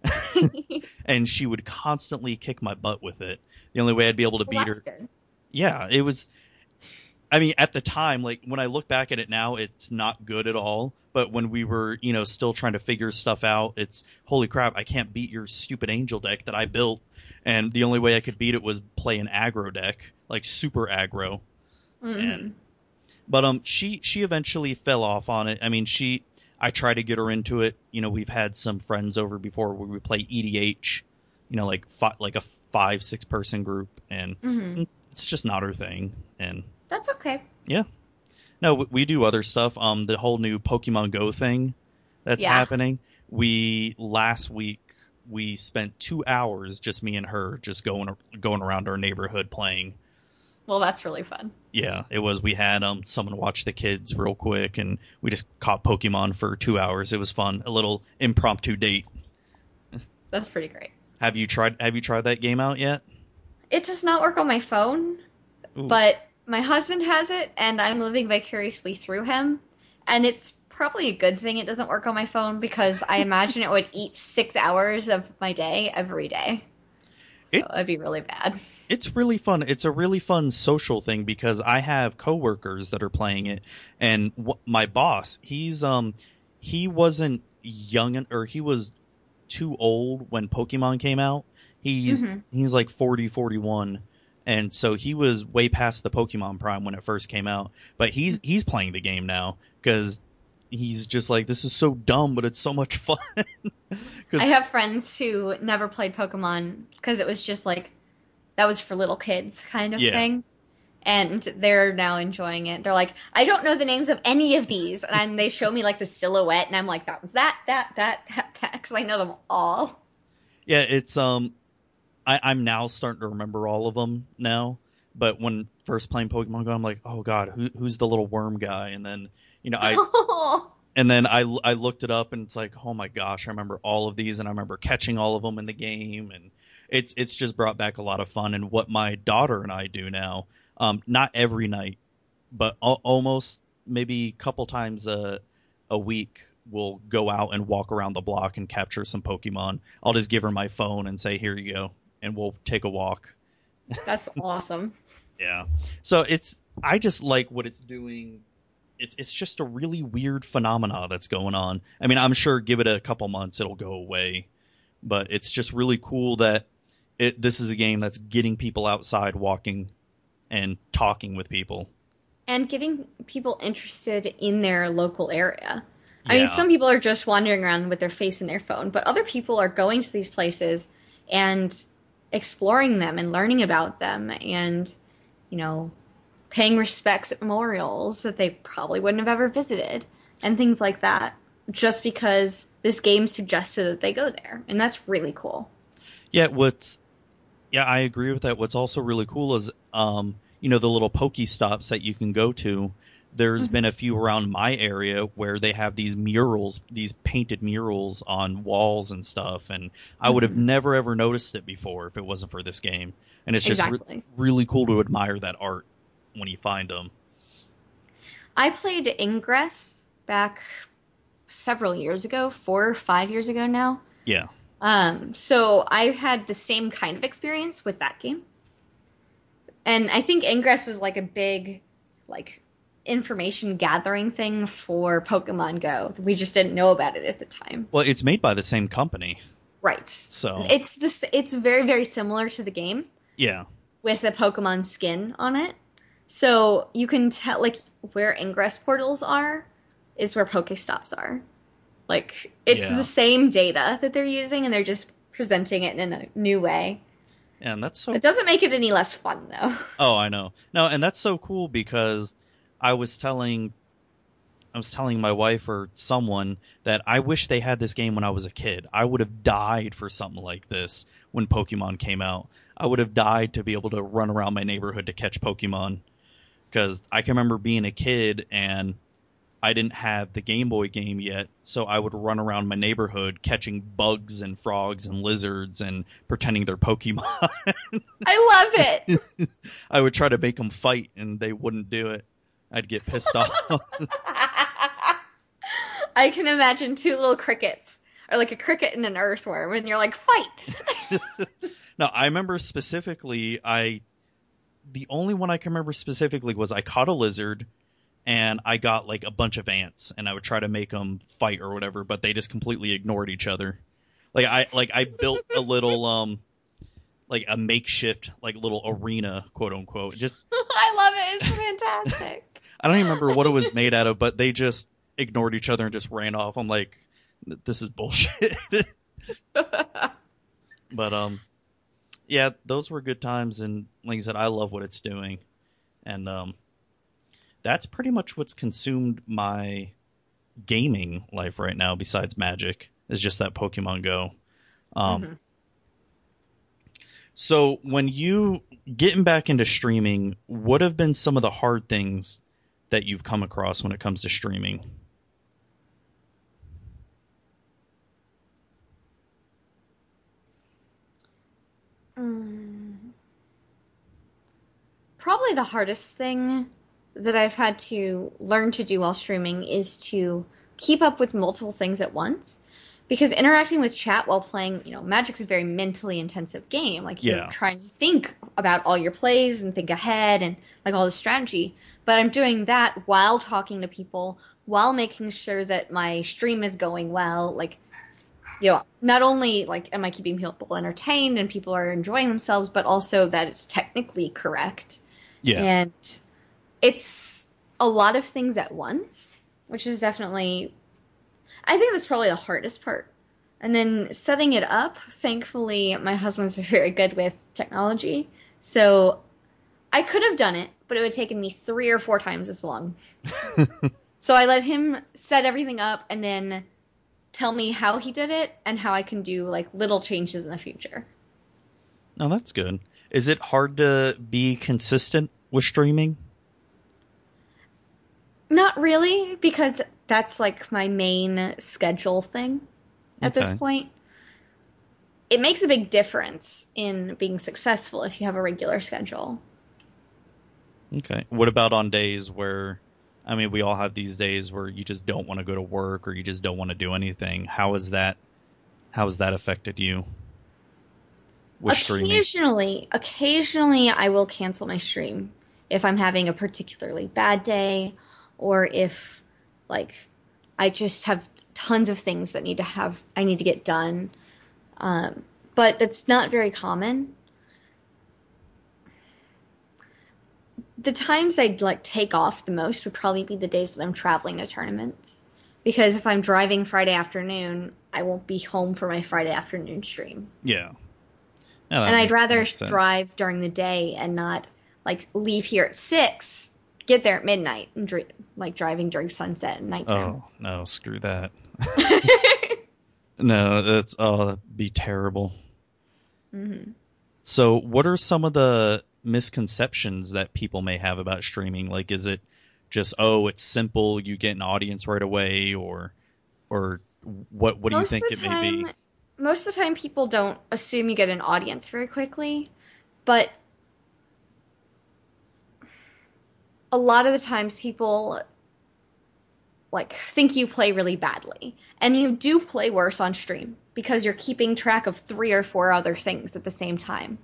and she would constantly kick my butt with it. The only way I'd be able to Well, beat her good. yeah, it was. I mean, at the time, like when I look back at it now, it's not good at all. But when we were, you know, still trying to figure stuff out, it's holy crap! I can't beat your stupid angel deck that I built, and the only way I could beat it was play an aggro deck, like super aggro. Mhm. And but um, she she eventually fell off on it. I mean, she I tried to get her into it. You know, we've had some friends over before where we play EDH, you know, like fi- like a five six person group, and Mhm. it's just not her thing. And That's okay. Yeah. No, we, we do other stuff. Um, the whole new Pokemon Go thing that's Yeah. happening. We last week we spent two hours just me and her just going going around our neighborhood playing. Well, that's really fun. Yeah, it was. We had um someone watch the kids real quick, and we just caught Pokemon for two hours. It was fun. A little impromptu date. That's pretty great. Have you tried? Have you tried that game out yet? It does not work on my phone, Ooh. but my husband has it, and I'm living vicariously through him. And it's probably a good thing it doesn't work on my phone because I imagine it would eat six hours of my day every day. So It- that'd be really bad. it's really fun. It's a really fun social thing because I have coworkers that are playing it, and w- my boss, he's um, he wasn't young or he was too old when Pokemon came out. He's Mhm. he's like 40, 41. And so he was way past the Pokemon Prime when it first came out, but he's he's playing the game now because he's just like this is so dumb, but it's so much fun. I have friends who never played Pokemon because it was just like that was for little kids kind of Yeah. thing. And they're now enjoying it. They're like, I don't know the names of any of these, and they show me like the silhouette, and I'm like, that was that, that, that, that, that, because I know them all. Yeah, it's um, I, I'm now starting to remember all of them now. But when first playing Pokemon Go, I'm like, oh god, who, who's the little worm guy? And then you know I and then I I looked it up and it's like, oh my gosh, I remember all of these and I remember catching all of them in the game and it's it's just brought back a lot of fun. And what my daughter and I do now, um, not every night, but al- almost maybe a couple times a a week. We'll go out and walk around the block and capture some Pokemon. I'll just give her my phone and say, "Here you go," and we'll take a walk. That's awesome. Yeah. So it's I just like what it's doing. It's it's just a really weird phenomena that's going on. I mean, I'm sure give it a couple months it'll go away, but it's just really cool that it this is a game that's getting people outside walking and talking with people. and getting people interested in their local area. I mean, some people are just wandering around with their face in their phone, but other people are going to these places and exploring them and learning about them and, you know, paying respects at memorials that they probably wouldn't have ever visited and things like that just because this game suggested that they go there. And that's really cool. Yeah, what's yeah, I agree with that. What's also really cool is um, you know, the little Pokestops that you can go to. There's been a few around my area where they have these murals, these painted murals on walls and stuff, and I would have never ever noticed it before if it wasn't for this game. And it's just re- really cool to admire that art when you find them. I played Ingress back several years ago, four or five years ago now. Yeah. Um, so I had the same kind of experience with that game. And I think Ingress was like a big, like, information gathering thing for Pokemon Go. We just didn't know about it at the time. Well, it's made by the same company, Right. so It's this. It's very very similar to the game yeah. with a Pokemon skin on it. So you can tell like where Ingress portals are is where Pokestops are. Like it's Yeah. the same data that they're using and they're just presenting it in a new way. And that's so It doesn't make it any less fun though. Oh, I know. No, and that's so cool because I was telling I was telling my wife or someone that I wish they had this game when I was a kid. I would have died for something like this when Pokemon came out. I would have died to be able to run around my neighborhood to catch Pokemon because I can remember being a kid and I didn't have the Game Boy game yet, so I would run around my neighborhood catching bugs and frogs and lizards and pretending they're Pokemon. I love it. I would try to make them fight and they wouldn't do it. I'd get pissed off. I can imagine two little crickets or like a cricket and an earthworm and you're like fight. no, I remember specifically I the only one I can remember specifically was I caught a lizard and I got like a bunch of ants and I would try to make them fight or whatever, but they just completely ignored each other. Like I like I built a little um like a makeshift like little arena, quote unquote. Just I love it. It's fantastic. I don't even remember what it was made out of, but they just ignored each other and just ran off. I'm like, this is bullshit. but um, yeah, those were good times, and like I said, I love what it's doing, and um, that's pretty much what's consumed my gaming life right now. Besides Magic, is just that Pokemon Go. Um, Mhm. so when you getting back into streaming, what have been some of the hard things that you've come across when it comes to streaming? Probably the hardest thing that I've had to learn to do while streaming is to keep up with multiple things at once. Because interacting with chat while playing, you know, Magic's a very mentally intensive game. Like you're Yeah. trying to think about all your plays and think ahead and like all the strategy. But I'm doing that while talking to people, while making sure that my stream is going well. Like you know, not only like am I keeping people entertained and people are enjoying themselves, but also that it's technically correct. Yeah, And it's a lot of things at once, which is definitely I think that's probably the hardest part. And then setting it up, thankfully my husband's very good with technology. So I could have done it, but it would have taken me three or four times as long. so I let him set everything up and then tell me how he did it and how I can do like little changes in the future. Oh, that's good. Is it hard to be consistent with streaming? Not really, because that's like my main schedule thing at this point. It makes a big difference in being successful if you have a regular schedule. Okay. What about on days where, I mean, we all have these days where you just don't want to go to work or you just don't want to do anything. How is that? How has that affected you with streaming? occasionally, occasionally I will cancel my stream if I'm having a particularly bad day or if like I just have tons of things that need to have I need to get done. Um, but that's not very common. the times I'd like take off the most would probably be the days that I'm traveling to tournaments. Because if I'm driving Friday afternoon, I won't be home for my Friday afternoon stream. Yeah. That and I'd rather drive during the day and not like leave here at six, get there at midnight, and dri- like driving during sunset and nighttime. Oh no, screw that. no, that's oh, that'd be terrible. hmm So, what are some of the misconceptions that people may have about streaming? Like, is it just oh, it's simple, you get an audience right away, or or what? What do you think it the may be? Most of the time, people don't assume you get an audience very quickly, but a lot of the times people like think you play really badly and you do play worse on stream because you're keeping track of three or four other things at the same time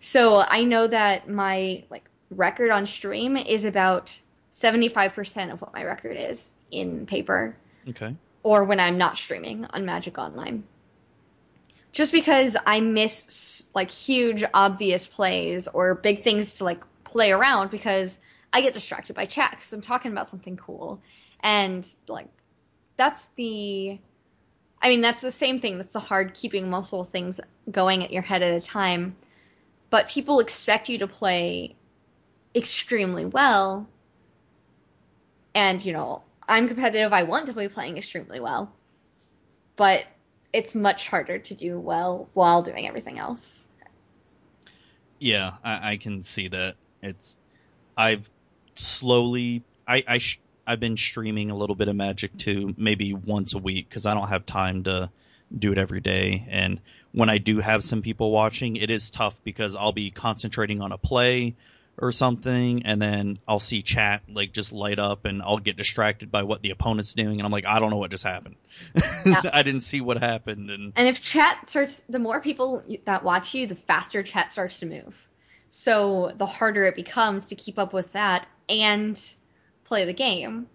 so i know that my like record on stream is about 75% of what my record is in paper Okay. or when I'm not streaming on Magic Online. Just because I miss like huge obvious plays or big things to like play around because I get distracted by chat because I'm talking about something cool. And like that's the I mean that's the same thing. That's the hard keeping multiple things going at your head at a time. But people expect you to play extremely well. And, you know, I'm competitive. I want to be playing extremely well. But it's much harder to do well while doing everything else. Yeah, I, I can see that. It's I've slowly I I sh- I've been streaming a little bit of Magic too, maybe once a week because I don't have time to do it every day. And when I do have some people watching, it is tough because I'll be concentrating on a play or something, and then I'll see chat like just light up, and I'll get distracted by what the opponent's doing, and I'm like, I don't know what just happened. Yeah. I didn't see what happened, and And if chat starts, the more people that watch you, the faster chat starts to move. So the harder it becomes to keep up with that and play the game.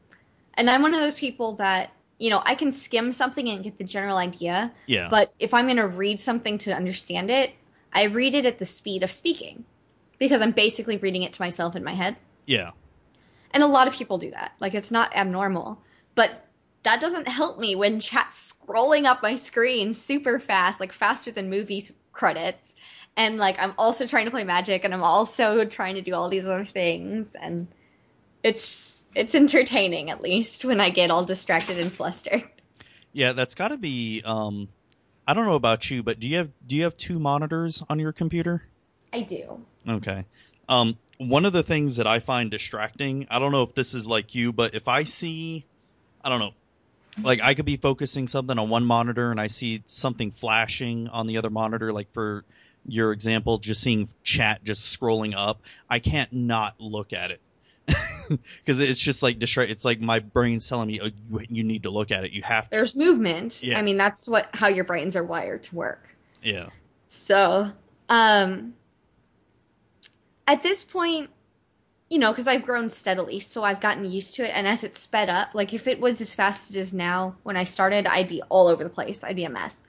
And I'm one of those people that, you know, I can skim something and get the general idea, yeah, but if I'm going to read something to understand it, I read it at the speed of speaking because I'm basically reading it to myself in my head. yeah. And a lot of people do that. Like it's not abnormal. But that doesn't help me when chat's scrolling up my screen super fast, like faster than movies credits. And like I'm also trying to play magic and I'm also trying to do all these other things and it's it's entertaining at least when I get all distracted and flustered. Yeah, that's got to be. Um, I don't know about you, but do you have do you have two monitors on your computer? I do. Okay. Um, one of the things that I find distracting, I don't know if this is like you, but if I see, I don't know, like I could be focusing something on one monitor and I see something flashing on the other monitor, like for your example, just seeing chat just scrolling up, I can't not look at it. Because it's just like distract. It's like my brain's telling me, oh, you- you need to look at it. You have to. There's movement. Yeah. I mean that's what how your brains are wired to work. Yeah. So, um, at this point, you know, because I've grown steadily, so I've gotten used to it. And as it's sped up, like if it was as fast as it is now when I started, I'd be all over the place. I'd be a mess.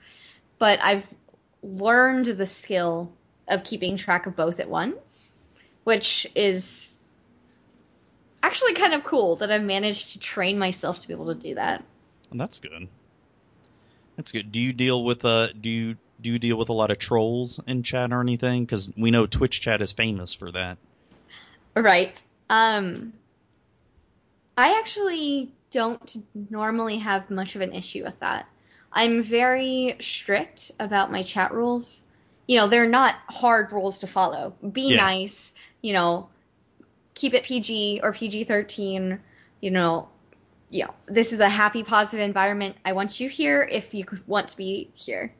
But I've learned the skill of keeping track of both at once, which is actually kind of cool that I've managed to train myself to be able to do that. Well, that's good. That's good. Do you deal with uh do you do you deal with a lot of trolls in chat or anything? Because we know Twitch chat is famous for that. Right. Um I actually don't normally have much of an issue with that. I'm very strict about my chat rules. You know, they're not hard rules to follow. Be Yeah. nice, you know, keep it PG or PG-13, you know, you know, this is a happy positive environment. I want you here if you want to be here.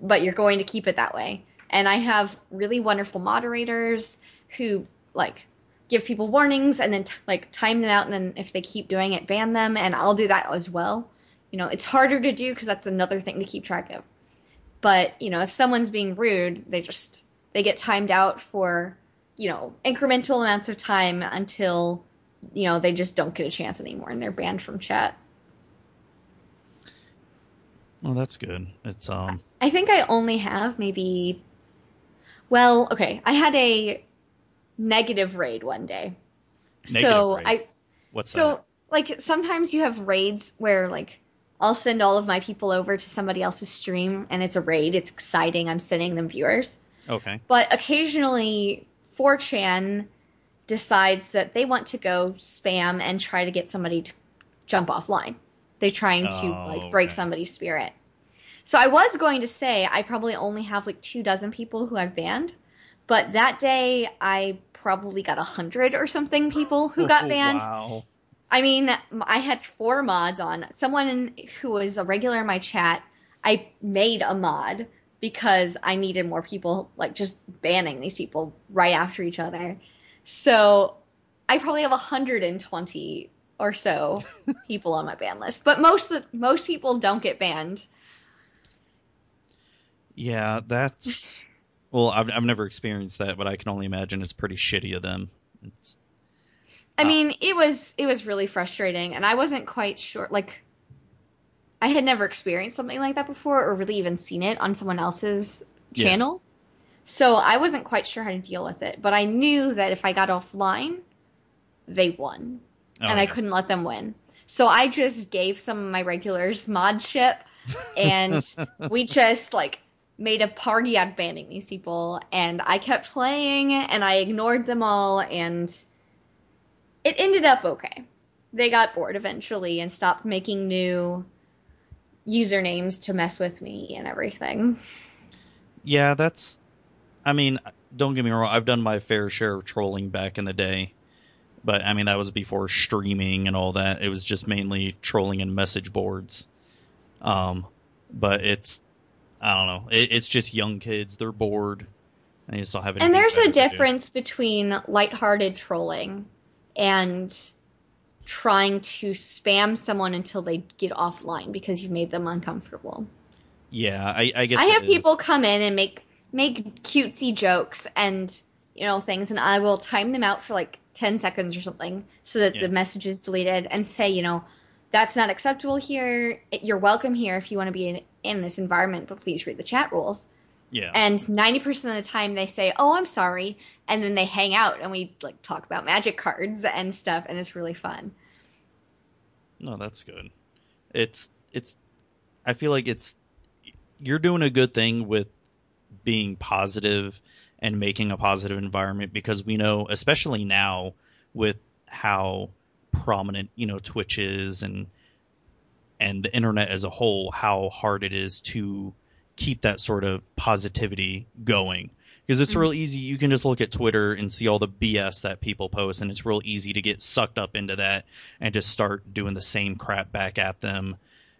But you're going to keep it that way. And I have really wonderful moderators who like give people warnings and then t- like time them out and then if they keep doing it ban them and I'll do that as well. You know, it's harder to do because that's another thing to keep track of. But, you know, if someone's being rude, they just they get timed out for, you know, incremental amounts of time until you know, they just don't get a chance anymore and they're banned from chat. Oh, that's good. It's um I think I only have maybe well, okay, I had a negative raid one day. Negative so raid? I What's so that? like sometimes you have raids where like I'll send all of my people over to somebody else's stream and it's a raid. It's exciting. I'm sending them viewers. Okay. But occasionally 4chan decides that they want to go spam and try to get somebody to jump offline. They're trying to Oh, like break okay. somebody's spirit. So I was going to say I probably only have like two dozen people who I've banned, but that day I probably got a hundred or something people who got Oh, banned. Wow. I mean, I had four mods on. Someone who was a regular in my chat, I made a mod because I needed more people, like just banning these people right after each other. So I probably have 120 or so people on my ban list, but most of the, most people don't get banned. Yeah, that's. Well, I've I've never experienced that, but I can only imagine it's pretty shitty of them. It's, I Ah. mean, it was it was really frustrating, and I wasn't quite sure. Like, I had never experienced something like that before, or really even seen it on someone else's Yeah. channel. So I wasn't quite sure how to deal with it. But I knew that if I got offline, they won, oh, and I couldn't let them win. So I just gave some of my regulars mod ship, and we just like made a party out of banning these people and i kept playing and i ignored them all and it ended up okay they got bored eventually and stopped making new usernames to mess with me and everything Yeah, that's. I mean, don't get me wrong. I've done my fair share of trolling back in the day, but I mean that was before streaming and all that. It was just mainly trolling in message boards. Um, but it's, I don't know. It, it's just young kids. They're bored, and they don't have and there's a to do. difference between lighthearted trolling and trying to spam someone until they get offline because you've made them uncomfortable Yeah, I, I guess I have people come in and make make cutesy jokes and you know things, and I will time them out for like ten seconds or something, so that Yeah. the message is deleted, and say, you know, that's not acceptable here. You're welcome here if you want to be in, in this environment, but please read the chat rules. Yeah. And ninety percent of the time, they say, "Oh, I'm sorry," and then they hang out and we like talk about magic cards and stuff, and it's really fun. No, that's good. It's it's I feel like it's you're doing a good thing with being positive and making a positive environment because we know especially now with how prominent, you know, Twitch is and and the internet as a whole how hard it is to keep that sort of positivity going. Because it's Mhm. real easy. You can just look at twitter and see all the bs that people post and it's real easy to get sucked up into that and just start doing the same crap back at them.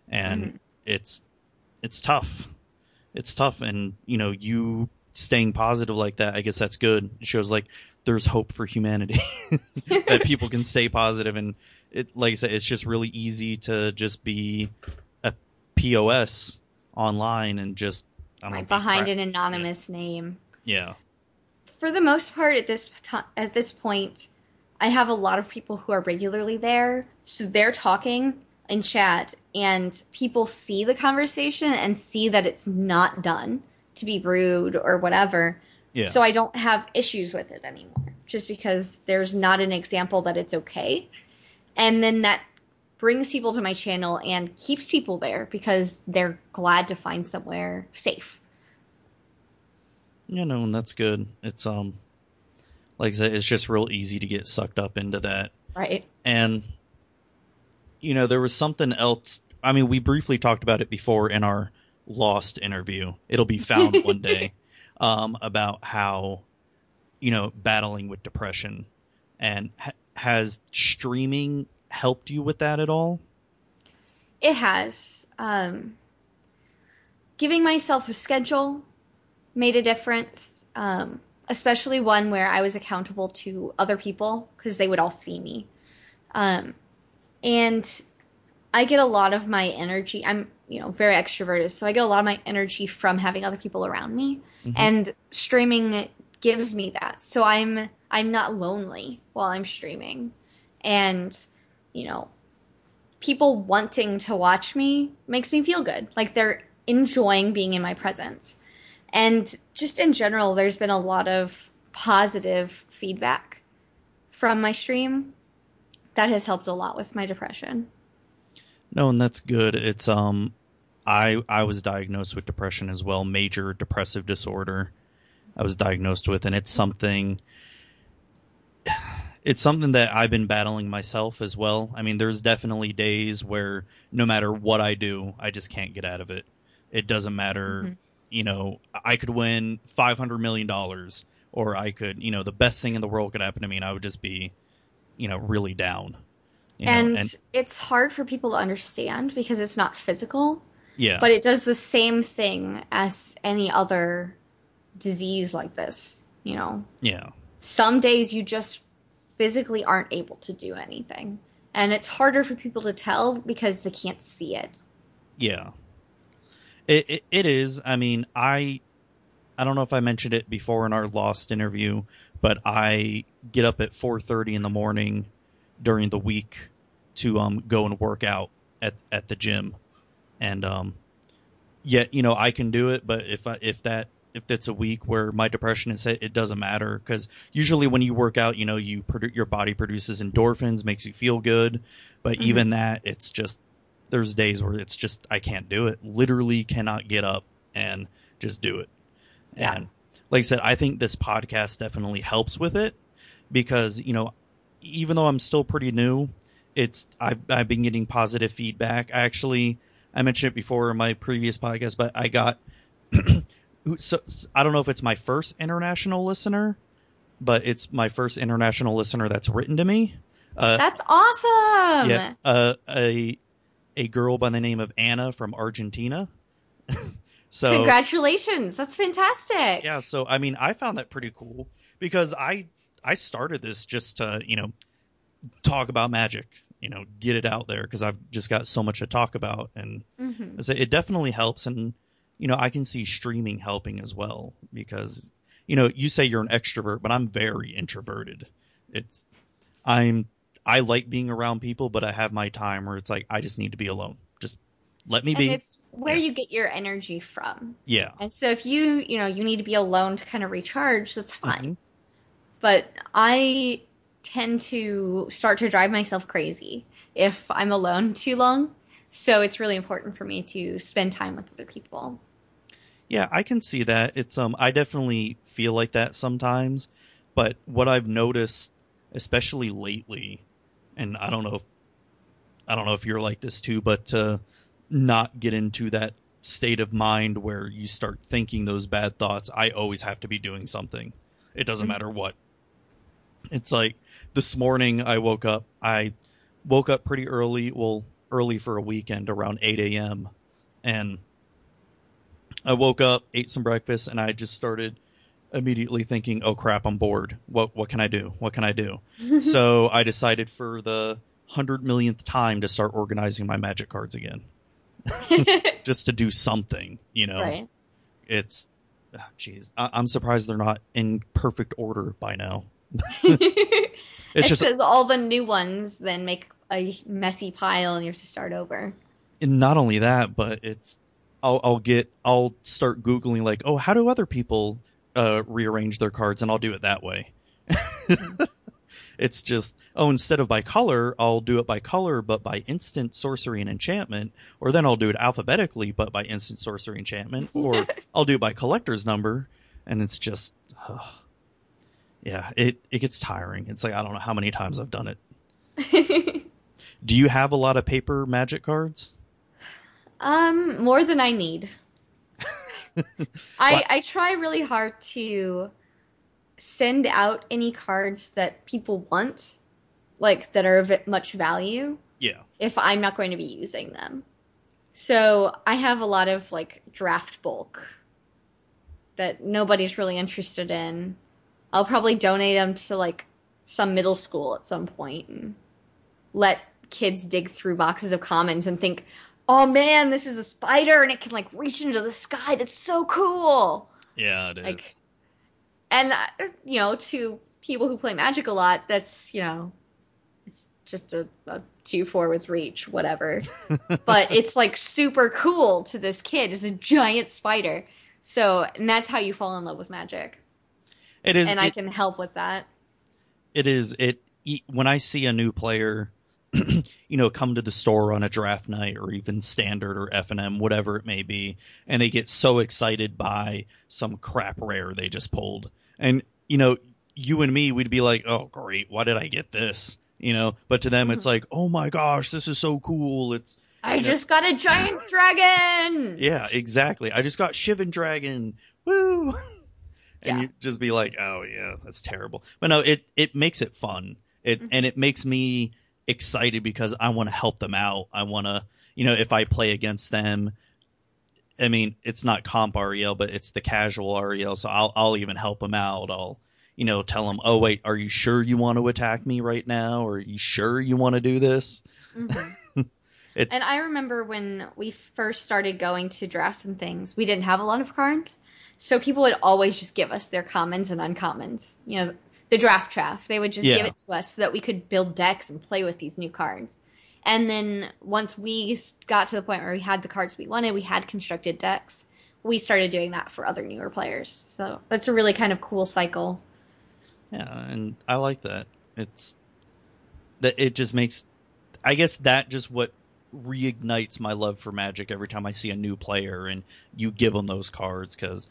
And Mhm. it's it's tough. It's tough. And you know you staying positive like that i guess that's good. It shows like there's hope for humanity that people can stay positive. And it like i said it's just really easy to just be a pos online and just I don't Like be behind an anonymous name. yeah. For the most part at this at this point i have a lot of people who are regularly there. So they're talking in chat and people see the conversation and see that it's not done to be rude or whatever. Yeah. So i don't have issues with it anymore just because there's not an example that it's okay. And then that brings people to my channel and keeps people there because they're glad to find somewhere safe. You know and that's good. It's um like i said it's just real easy to get sucked up into that. Right. And you know there was something else i mean we briefly talked about it before in our lost interview it'll be found one day um about how you know battling with depression and ha- has streaming helped you with that at all It has. Um, giving myself a schedule made a difference, um, especially one where I was accountable to other people because they would all see me. Um, and I get a lot of my energy. I'm, you know, very extroverted, so I get a lot of my energy from having other people around me, Mhm. and streaming gives me that. So I'm I'm not lonely while I'm streaming, and you know, people wanting to watch me makes me feel good. Like they're enjoying being in my presence. And just in general, there's been a lot of positive feedback from my stream, that has helped a lot with my depression. No, and that's good. It's um I I was diagnosed with depression as well, major depressive disorder. I was diagnosed with and it's something it's something that I've been battling myself as well. I mean, there's definitely days where no matter what I do, I just can't get out of it. It doesn't matter, mm-hmm. you know, I could win 500 million dollars or I could, you know, the best thing in the world could happen to me and I would just be, you know, really down. And, know, and it's hard for people to understand because it's not physical. Yeah. But it does the same thing as any other disease like this, you know. Yeah. Some days you just physically aren't able to do anything. And it's harder for people to tell because they can't see it. Yeah. It, it, it is. I mean, I I don't know if I mentioned it before in our lost interview, but I get up at 4:30 in the morning during the week to um go and work out at at the gym. And um yet, you know, I can do it, but if I, if that if it's a week where my depression is it doesn't matter because usually when you work out, you know, you produ- your body produces endorphins, makes you feel good, but mm-hmm. even that, it's just there's days where it's just I can't do it. Literally cannot get up and just do it. Yeah. And like I said, I think this podcast definitely helps with it because you know, even though I'm still pretty new, it's I've I've been getting positive feedback. I actually I mentioned it before in my previous podcast, but I got so I don't know if it's my first international listener, but it's my first international listener that's written to me. Uh, that's awesome. Yeah, uh, a a girl by the name of Anna from Argentina. so congratulations, that's fantastic. Yeah, so I mean, I found that pretty cool because I I started this just to you know talk about magic, you know, get it out there because I've just got so much to talk about, and mm-hmm. it definitely helps and you know, I can see streaming helping as well because, you know, you say you're an extrovert, but I'm very introverted. It's, I'm, I like being around people, but I have my time where it's like, I just need to be alone. Just let me and be. It's where yeah. you get your energy from. Yeah. And so if you, you know, you need to be alone to kind of recharge, that's fine. Mm-hmm. But I tend to start to drive myself crazy if I'm alone too long. So it's really important for me to spend time with other people. Yeah, I can see that. It's um I definitely feel like that sometimes, but what I've noticed especially lately and I don't know if I don't know if you're like this too, but to not get into that state of mind where you start thinking those bad thoughts, I always have to be doing something. It doesn't mm-hmm. matter what. It's like this morning I woke up I woke up pretty early, well, early for a weekend around eight AM and I woke up, ate some breakfast, and I just started immediately thinking, "Oh crap, I'm bored. What what can I do? What can I do?" so I decided for the hundred millionth time to start organizing my magic cards again, just to do something. You know, right. it's jeez. Ah, I- am surprised they're not in perfect order by now. It's it's just because all the new ones then make a messy pile, and you have to start over. And not only that, but it's I'll, I'll get I'll start googling like oh how do other people uh, rearrange their cards? And I'll do it that way. it's just oh instead of by color I'll do it by color but by instant sorcery and enchantment. Or then I'll do it alphabetically but by instant sorcery enchantment. Or I'll do it by collector's number. And it's just uh, yeah it it gets tiring. It's like I don't know how many times I've done it. do you have a lot of paper magic cards? Um, more than I need. I I try really hard to send out any cards that people want, like that are of much value. Yeah. If I'm not going to be using them. So I have a lot of like draft bulk that nobody's really interested in. I'll probably donate them to like some middle school at some point and let kids dig through boxes of commons and think, oh man, this is a spider and it can like reach into the sky. That's so cool. Yeah, it is. Like, and uh, you know, to people who play Magic a lot, that's you know, it's just a, a two four with reach, whatever. but it's like super cool to this kid. It's a giant spider. So, and that's how you fall in love with Magic. It is. and I can help with that. it is it when i see a new player you know come to the store on a draft night or even standard or f&m whatever it may be and they get so excited by some crap rare they just pulled and you know you and me we'd be like oh great why did i get this you know but to them it's mm-hmm. like oh my gosh this is so cool it's I Yeah. just got a giant dragon. yeah exactly i just got shivan dragon woo and Yeah. you just be like, "Oh yeah, that's terrible." But no, it it makes it fun. It Mhm. and it makes me excited because I want to help them out. I want to, you know, if I play against them, I mean, it's not comp REL, but it's the casual REL, so I'll I'll even help them out. I'll you know tell them, "Oh wait, are you sure you want to attack me right now? Or are you sure you want to do this?" Mhm. It- and I remember when we first started going to drafts and things, we didn't have a lot of cards. So people would always just give us their commons and uncommons. You know, the draft draft. They would just Yeah. give it to us so that we could build decks and play with these new cards. And then once we got to the point where we had the cards we wanted, we had constructed decks, we started doing that for other newer players. So that's a really kind of cool cycle. Yeah, and I like that. It's that it just makes I guess that just what reignites my love for Magic every time I see a new player and you give them those cards cuz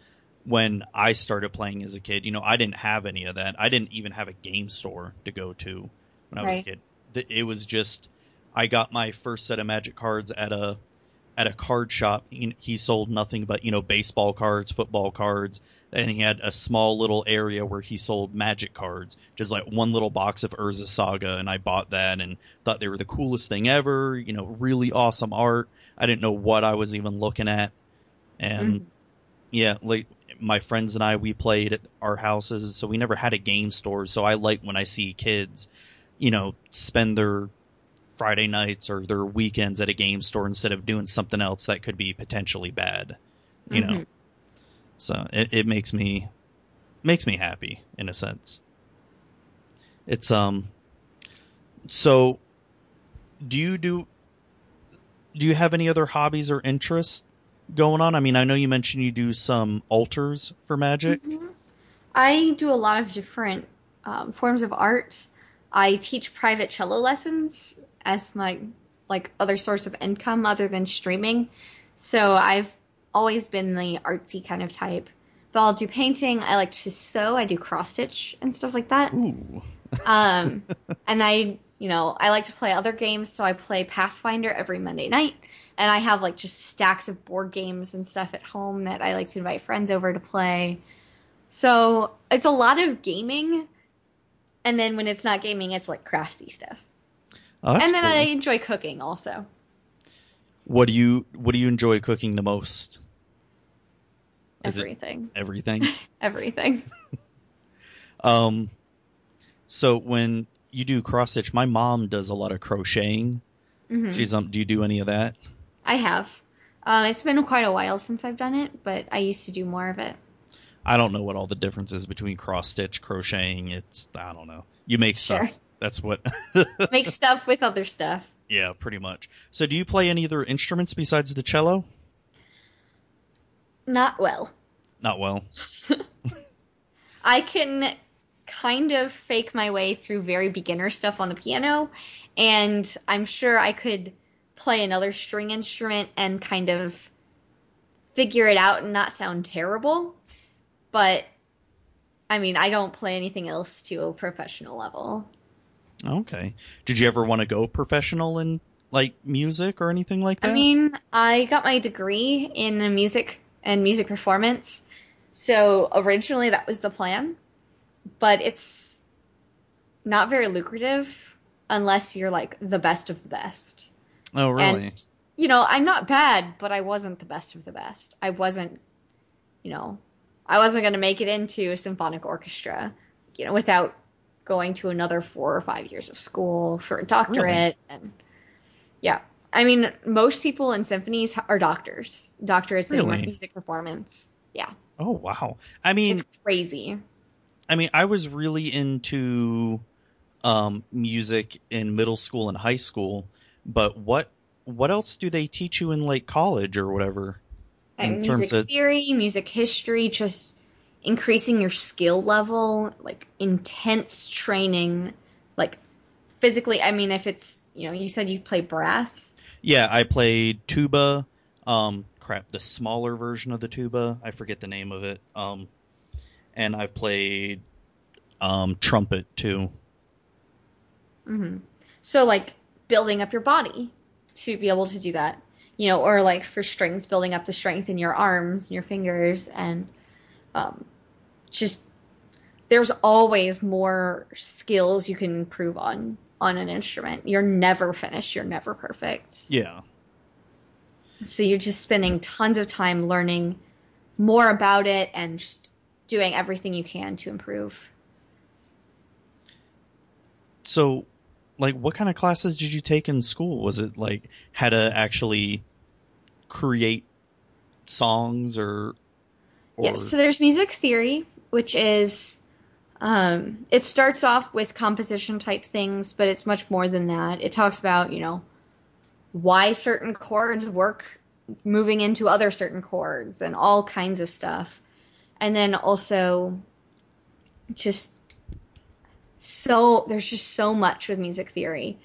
when I started playing as a kid, you know, I didn't have any of that. I didn't even have a game store to go to when I was a kid. It was just I got my first set of Magic cards at a at a card shop. He sold nothing but you know baseball cards, football cards, and he had a small little area where he sold Magic cards, just like one little box of Urza Saga, and I bought that and thought they were the coolest thing ever. You know, really awesome art. I didn't know what I was even looking at, and Mhm. yeah, like my friends and I, we played at our houses, so we never had a game store. So I like when I see kids, you know, spend their Friday nights or their weekends at a game store instead of doing something else that could be potentially bad. You know, Mhm. so it, it makes me makes me happy in a sense. It's um. So, do you do? Do you have any other hobbies or interests going on? I mean, I know you mentioned you do some altars for magic. Mhm. I do a lot of different um, forms of art. I teach private cello lessons as my like other source of income other than streaming. So I've always been the artsy kind of type. But I'll do painting. I like to sew. I do cross stitch and stuff like that. Ooh, Um, and I, you know, I like to play other games, so I play Pathfinder every Monday night. And I have like just stacks of board games and stuff at home that I like to invite friends over to play. So it's a lot of gaming. And then when it's not gaming, it's like craftsy stuff. Oh, and then cool. I enjoy cooking also. What do you What do you enjoy cooking the most? Is Everything. everything? Everything. Um, so when you do cross stitch, my mom does a lot of crocheting. hmm She's um. Do you do any of that? I have. Um, it's been quite a while since I've done it, but I used to do more of it. I don't know what all the difference is between cross stitch, crocheting. It's I don't know. You make stuff. Sure. That's what. Make stuff with other stuff. yeah, pretty much. So do you play any other instruments besides the cello? Not well. Not well. I can kind of fake my way through very beginner stuff on the piano, and I'm sure I could play another string instrument and kind of figure it out and not sound terrible. But I mean, I don't play anything else to a professional level. Okay. Did you ever want to go professional in like music or anything like that? I mean, I got my degree in music and music performance. So originally that was the plan, but it's not very lucrative unless you're like the best of the best. Oh, really? And you know, I'm not bad, but I wasn't the best of the best. I wasn't, you know, I wasn't going to make it into a symphonic orchestra, you know, without going to another 4 or 5 years of school for a doctorate and yeah. I mean, most people in symphonies are doctors. Doctorates Really? in music performance. Yeah. oh, wow. I mean, It's crazy. I mean, I was really into um, music in middle school and high school, but what what else do they teach you in like college or whatever? In And terms music of- theory, music history, just increasing your skill level, like intense training, like physically. I mean, if it's you know, you said you play brass. Yeah, I played tuba. Um, crap, the smaller version of the tuba. I forget the name of it. Um, and I've played um trumpet too. Mm-hmm. So like building up your body to be able to do that, you know, or like for strings, building up the strength in your arms and your fingers, and um, just there's always more skills you can improve on on an instrument. You're never finished. You're never perfect. Yeah. So you're just spending tons of time learning more about it and just doing everything you can to improve. So, like, what kind of classes did you take in school? Was it like how to actually create songs or? or... Yes, so there's music theory, which is um, it starts off with composition type things, but it's much more than that. It talks about, you know, why certain chords work moving into other certain chords and all kinds of stuff. And then also just so there's just so much with music theory.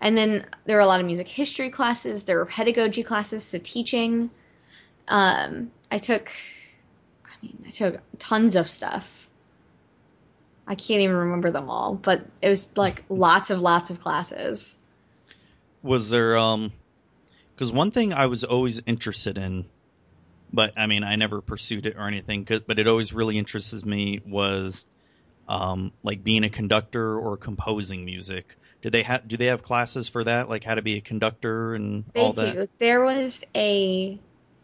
And then there are a lot of music history classes, there were pedagogy classes, so teaching. Um, I took I mean, I took tons of stuff. I can't even remember them all, but it was like lots of lots of classes. Was there um cuz one thing I was always interested in but I mean I never pursued it or anything but it always really interests me was um like being a conductor or composing music. Do they have do they have classes for that like how to be a conductor and They all that? do. There was a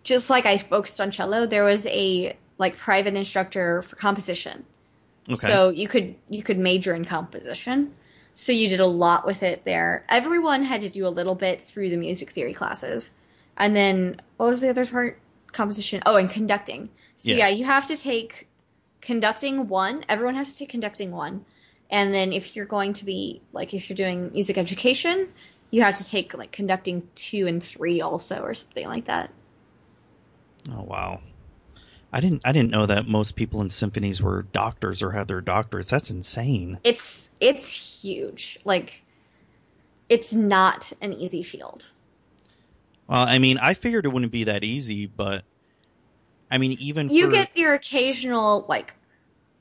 just like I focused on cello, there was a like private instructor for composition. Okay. So you could you could major in composition. So you did a lot with it there. Everyone had to do a little bit through the music theory classes. And then what was the other part? Composition. Oh, and conducting. So Yeah. yeah, you have to take conducting one. Everyone has to take conducting one. And then if you're going to be like if you're doing music education, you have to take like conducting 2 and 3 also or something like that. Oh wow. I didn't I didn't know that most people in symphonies were doctors or had their doctorates. That's insane. It's it's huge. Like it's not an easy field. Well, I mean, I figured it wouldn't be that easy, but I mean, even you for, get your occasional like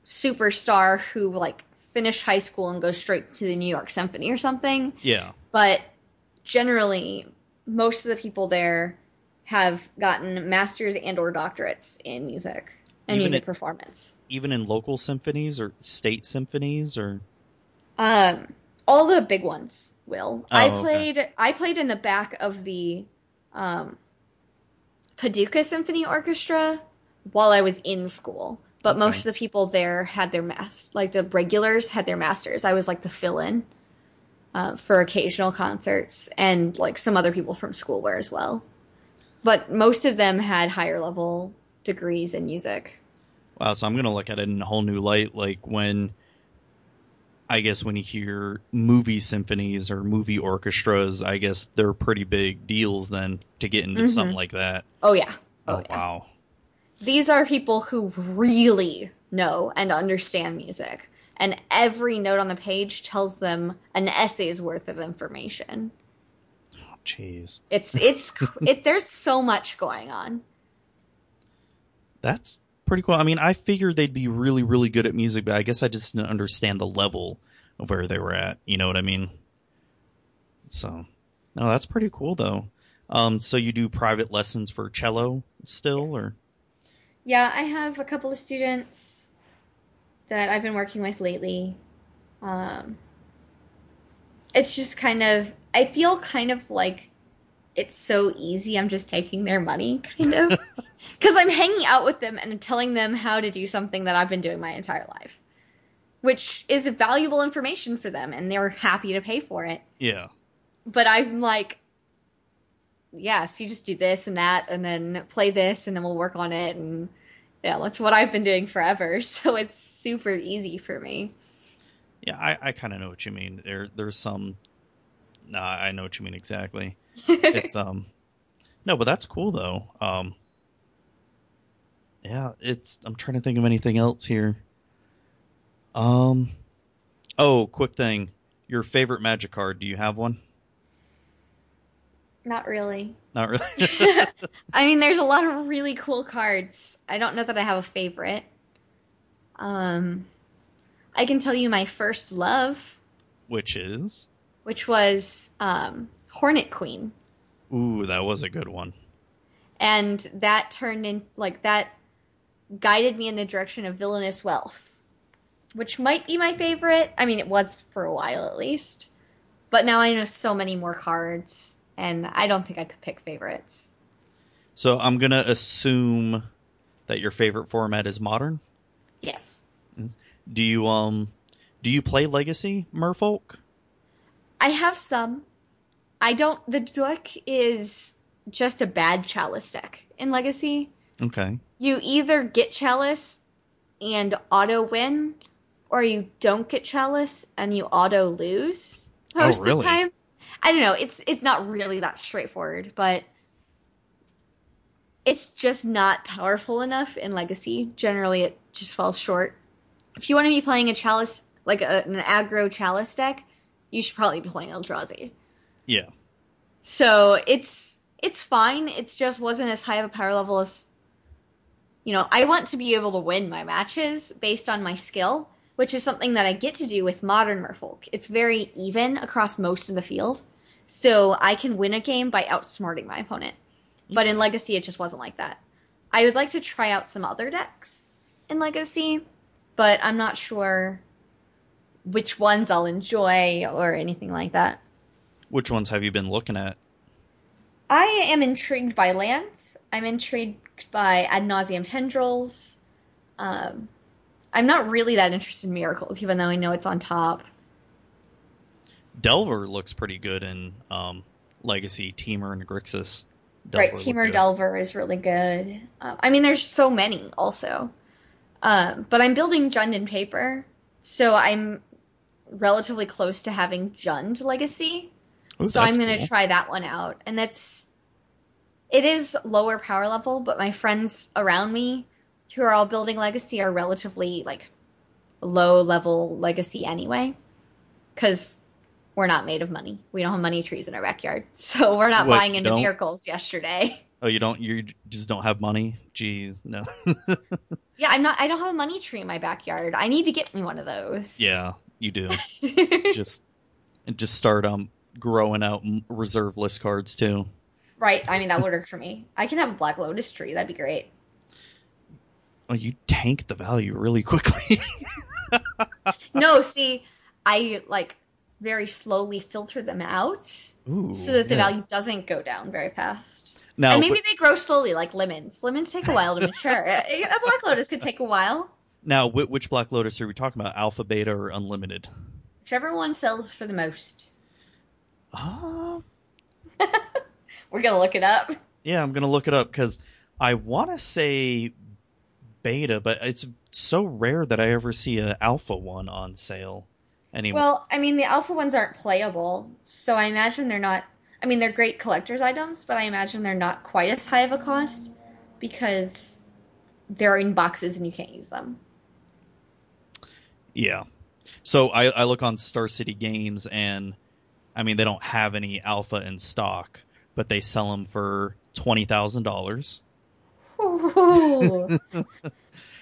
superstar who like finish high school and go straight to the New York Symphony or something, yeah, but generally most of the people there have gotten masters and or doctorates in music and Even music it- performance. even in local symphonies or state symphonies or Um all the big ones will. I Oh, okay. played I played in the back of the um Paducah Symphony Orchestra while I was in school. But most of the people there had their mas like the regulars had their masters. I was like the fill-in uh, for occasional concerts, and like some other people from school were as well. But most of them had higher level degrees in music. wow. So I'm gonna look at it in a whole new light. Like when, I guess when you hear movie symphonies or movie orchestras, I guess they're pretty big deals then to get into Mhm. something like that. Oh yeah. Oh, Oh, yeah. wow. these are people who really know and understand music and every note on the page tells them an essay's worth of information Jeez, it's it's it there's so much going on that's pretty cool. I mean, I figured they'd be really, really good at music, but I guess I just didn't understand the level of where they were at. You know what I mean? So, no, that's pretty cool though. Um, so you do private lessons for cello still, Yes. or yeah i have a couple of students that i've been working with lately um it's just kind of i feel kind of like it's so easy i'm just taking their money kind of because i'm hanging out with them and I'm telling them how to do something that i've been doing my entire life which is valuable information for them and they're happy to pay for it yeah, but i'm like yes you just do this and that and then play this and then we'll work on it and yeah that's what i've been doing forever so it's super easy for me yeah. I, I kind of know what you mean. There, there's some. Nah, I know what you mean exactly. It's um, no, but that's cool though. Um, yeah, it's. I'm trying to think of anything else here. Um. Oh, quick thing. Your favorite magic card? Do you have one? Not really. Not really. I mean, there's a lot of really cool cards. I don't know that I have a favorite. Um, I can tell you my first love, Which is? which was um, Hornet Queen, Ooh, that was a good one. and that turned in like that guided me in the direction of Villainous Wealth, which might be my favorite. I mean, it was for a while at least, but now I know so many more cards, and I don't think I could pick favorites. So I'm gonna assume that your favorite format is modern. Yes. Do you um do you play Legacy, Merfolk? I have some. I don't. The deck is just a bad Chalice deck in Legacy. Okay. You either get Chalice and auto win, or you don't get Chalice and you auto lose Oh, most of the time. I don't know. It's it's not really that straightforward, but it's just not powerful enough in Legacy. Generally, it just falls short. If you want to be playing a Chalice, like a, an aggro Chalice deck, you should probably be playing Eldrazi. Yeah. So it's it's fine. It just wasn't as high of a power level as you know, I want to be able to win my matches based on my skill, which is something that I get to do with modern Merfolk. It's very even across most of the field. So I can win a game by outsmarting my opponent. But in Legacy it just wasn't like that. I would like to try out some other decks in Legacy, but I'm not sure which ones I'll enjoy or anything like that. Which ones have you been looking at? I am intrigued by lands. I'm intrigued by ad nauseam tendrils. Um, I'm not really that interested in miracles, even though I know it's on top. Delver looks pretty good in um Legacy, Temur and Grixis. right, look Temur. Delver is really good. Um, I mean, there's so many also. Um, but I'm building Jund in paper, so I'm relatively close to having Jund Legacy. Ooh, so I'm going to cool. try that one out. And that's it is lower power level, but my friends around me who are all building legacy are relatively like low level legacy anyway cuz we're not made of money. We don't have money trees in our backyard. So we're not What, buying into don't? miracles yesterday. Oh, you don't? You just don't have money? Jeez, no. Yeah, I'm not I don't have a money tree in my backyard. I need to get me one of those. yeah, you do. just just start um growing out reserve list cards too. right. I mean that would work for me. I can have a black lotus tree. That'd be great. Oh, you tank the value really quickly. No, see, I like very slowly filter them out Ooh, so that the yes. value doesn't go down very fast. And maybe wh- they grow slowly, like lemons. Lemons take a while to mature. a black lotus could take a while. now, which Black Lotus are we talking about? Alpha, Beta, or Unlimited? Whichever one sells for the most. Uh, We're gonna look it up. yeah, I'm gonna look it up because I want to say Beta, but it's so rare that I ever see an Alpha one on sale. Anyway, Well, I mean, the alpha ones aren't playable, so I imagine they're not. I mean, they're great collector's items, but I imagine they're not quite as high of a cost because they're in boxes and you can't use them. Yeah. So I, I look on Star City Games, and I mean they don't have any alpha in stock, but they sell them for twenty thousand dollars.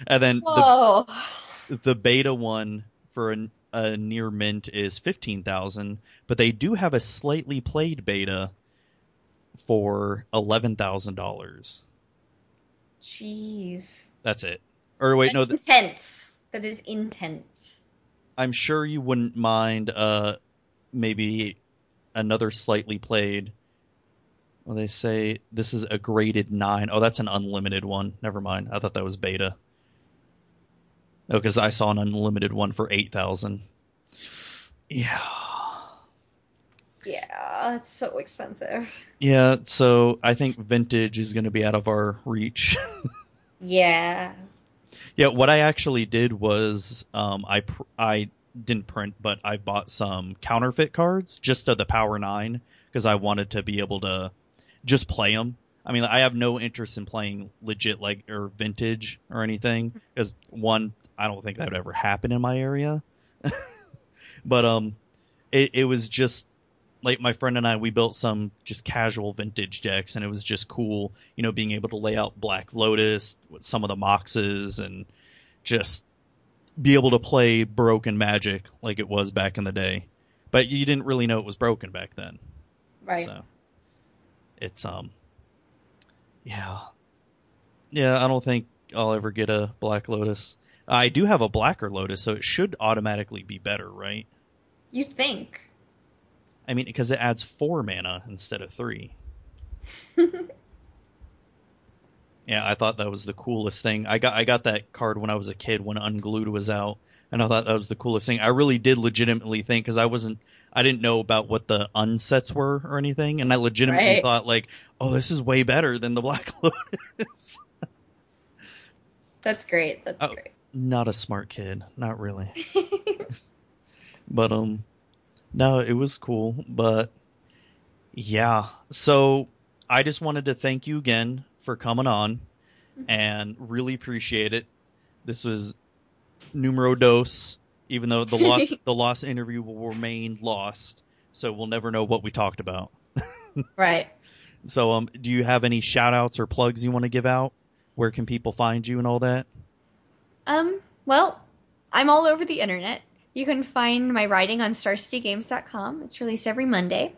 And then the Whoa. the beta one for a, a near mint is fifteen thousand, but they do have a slightly played beta for eleven thousand dollars. Jeez. That's it. Or wait, no, That's th- intense. That is intense. I'm sure you wouldn't mind uh maybe another slightly played. Well, they say this is a graded nine. Oh, that's an unlimited one. Never mind. I thought that was beta. No, because I saw an unlimited one for eight thousand. Yeah, Yeah, it's so expensive. yeah. So I think vintage is going to be out of our reach. Yeah. Yeah, what I actually did was um, I pr- I didn't print, but I bought some counterfeit cards just of the Power Nine because I wanted to be able to just play them. I mean, I have no interest in playing legit like or vintage or anything because one, I don't think that would ever happen in my area. but um, it it was just like my friend and I we built some just casual vintage decks and it was just cool, you know, being able to lay out Black Lotus with some of the moxes and just be able to play broken magic like it was back in the day. But you didn't really know it was broken back then. Right. So it's um yeah. Yeah, I don't think I'll ever get a Black Lotus. I do have a Blacker Lotus, so it should automatically be better, right? You think? I mean, because it adds four mana instead of three. yeah, I thought that was the coolest thing. I got I got that card when I was a kid when Unglued was out, and I thought that was the coolest thing. I really did legitimately think because I wasn't I didn't know about what the unsets were or anything, and I legitimately Right. thought like, oh, this is way better than the Black Lotus. That's great. That's Oh. great. Not a smart kid, not really. but um, no, it was cool. But yeah, so I just wanted to thank you again for coming on, and really appreciate it. This was numero dos, even though the lost the lost interview will remain lost, so we'll never know what we talked about. Right. So um, do you have any shout outs or plugs you want to give out? Where can people find you and all that? Um, well, I'm all over the internet. You can find my writing on starcitygames.com. It's released every Monday.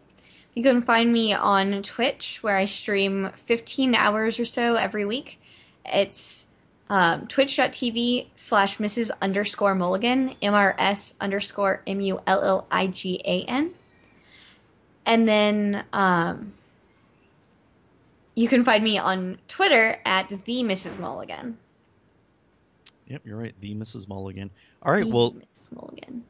You can find me on Twitch, where I stream 15 hours or so every week. It's um, twitch.tv slash Mrs. underscore Mulligan, M-R-S underscore M-U-L-L-I-G-A-N. And then um, you can find me on Twitter at the Mrs. Mulligan. Yep, you're right. The Mrs. Mulligan. All right. The Well, Mrs. Mulligan.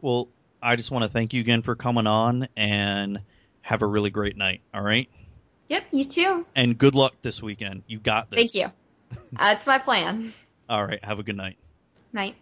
well, I just want to thank you again for coming on and have a really great night. All right. Yep, you too. And good luck this weekend. You got this. Thank you. That's my plan. All right. Have a good night. Night.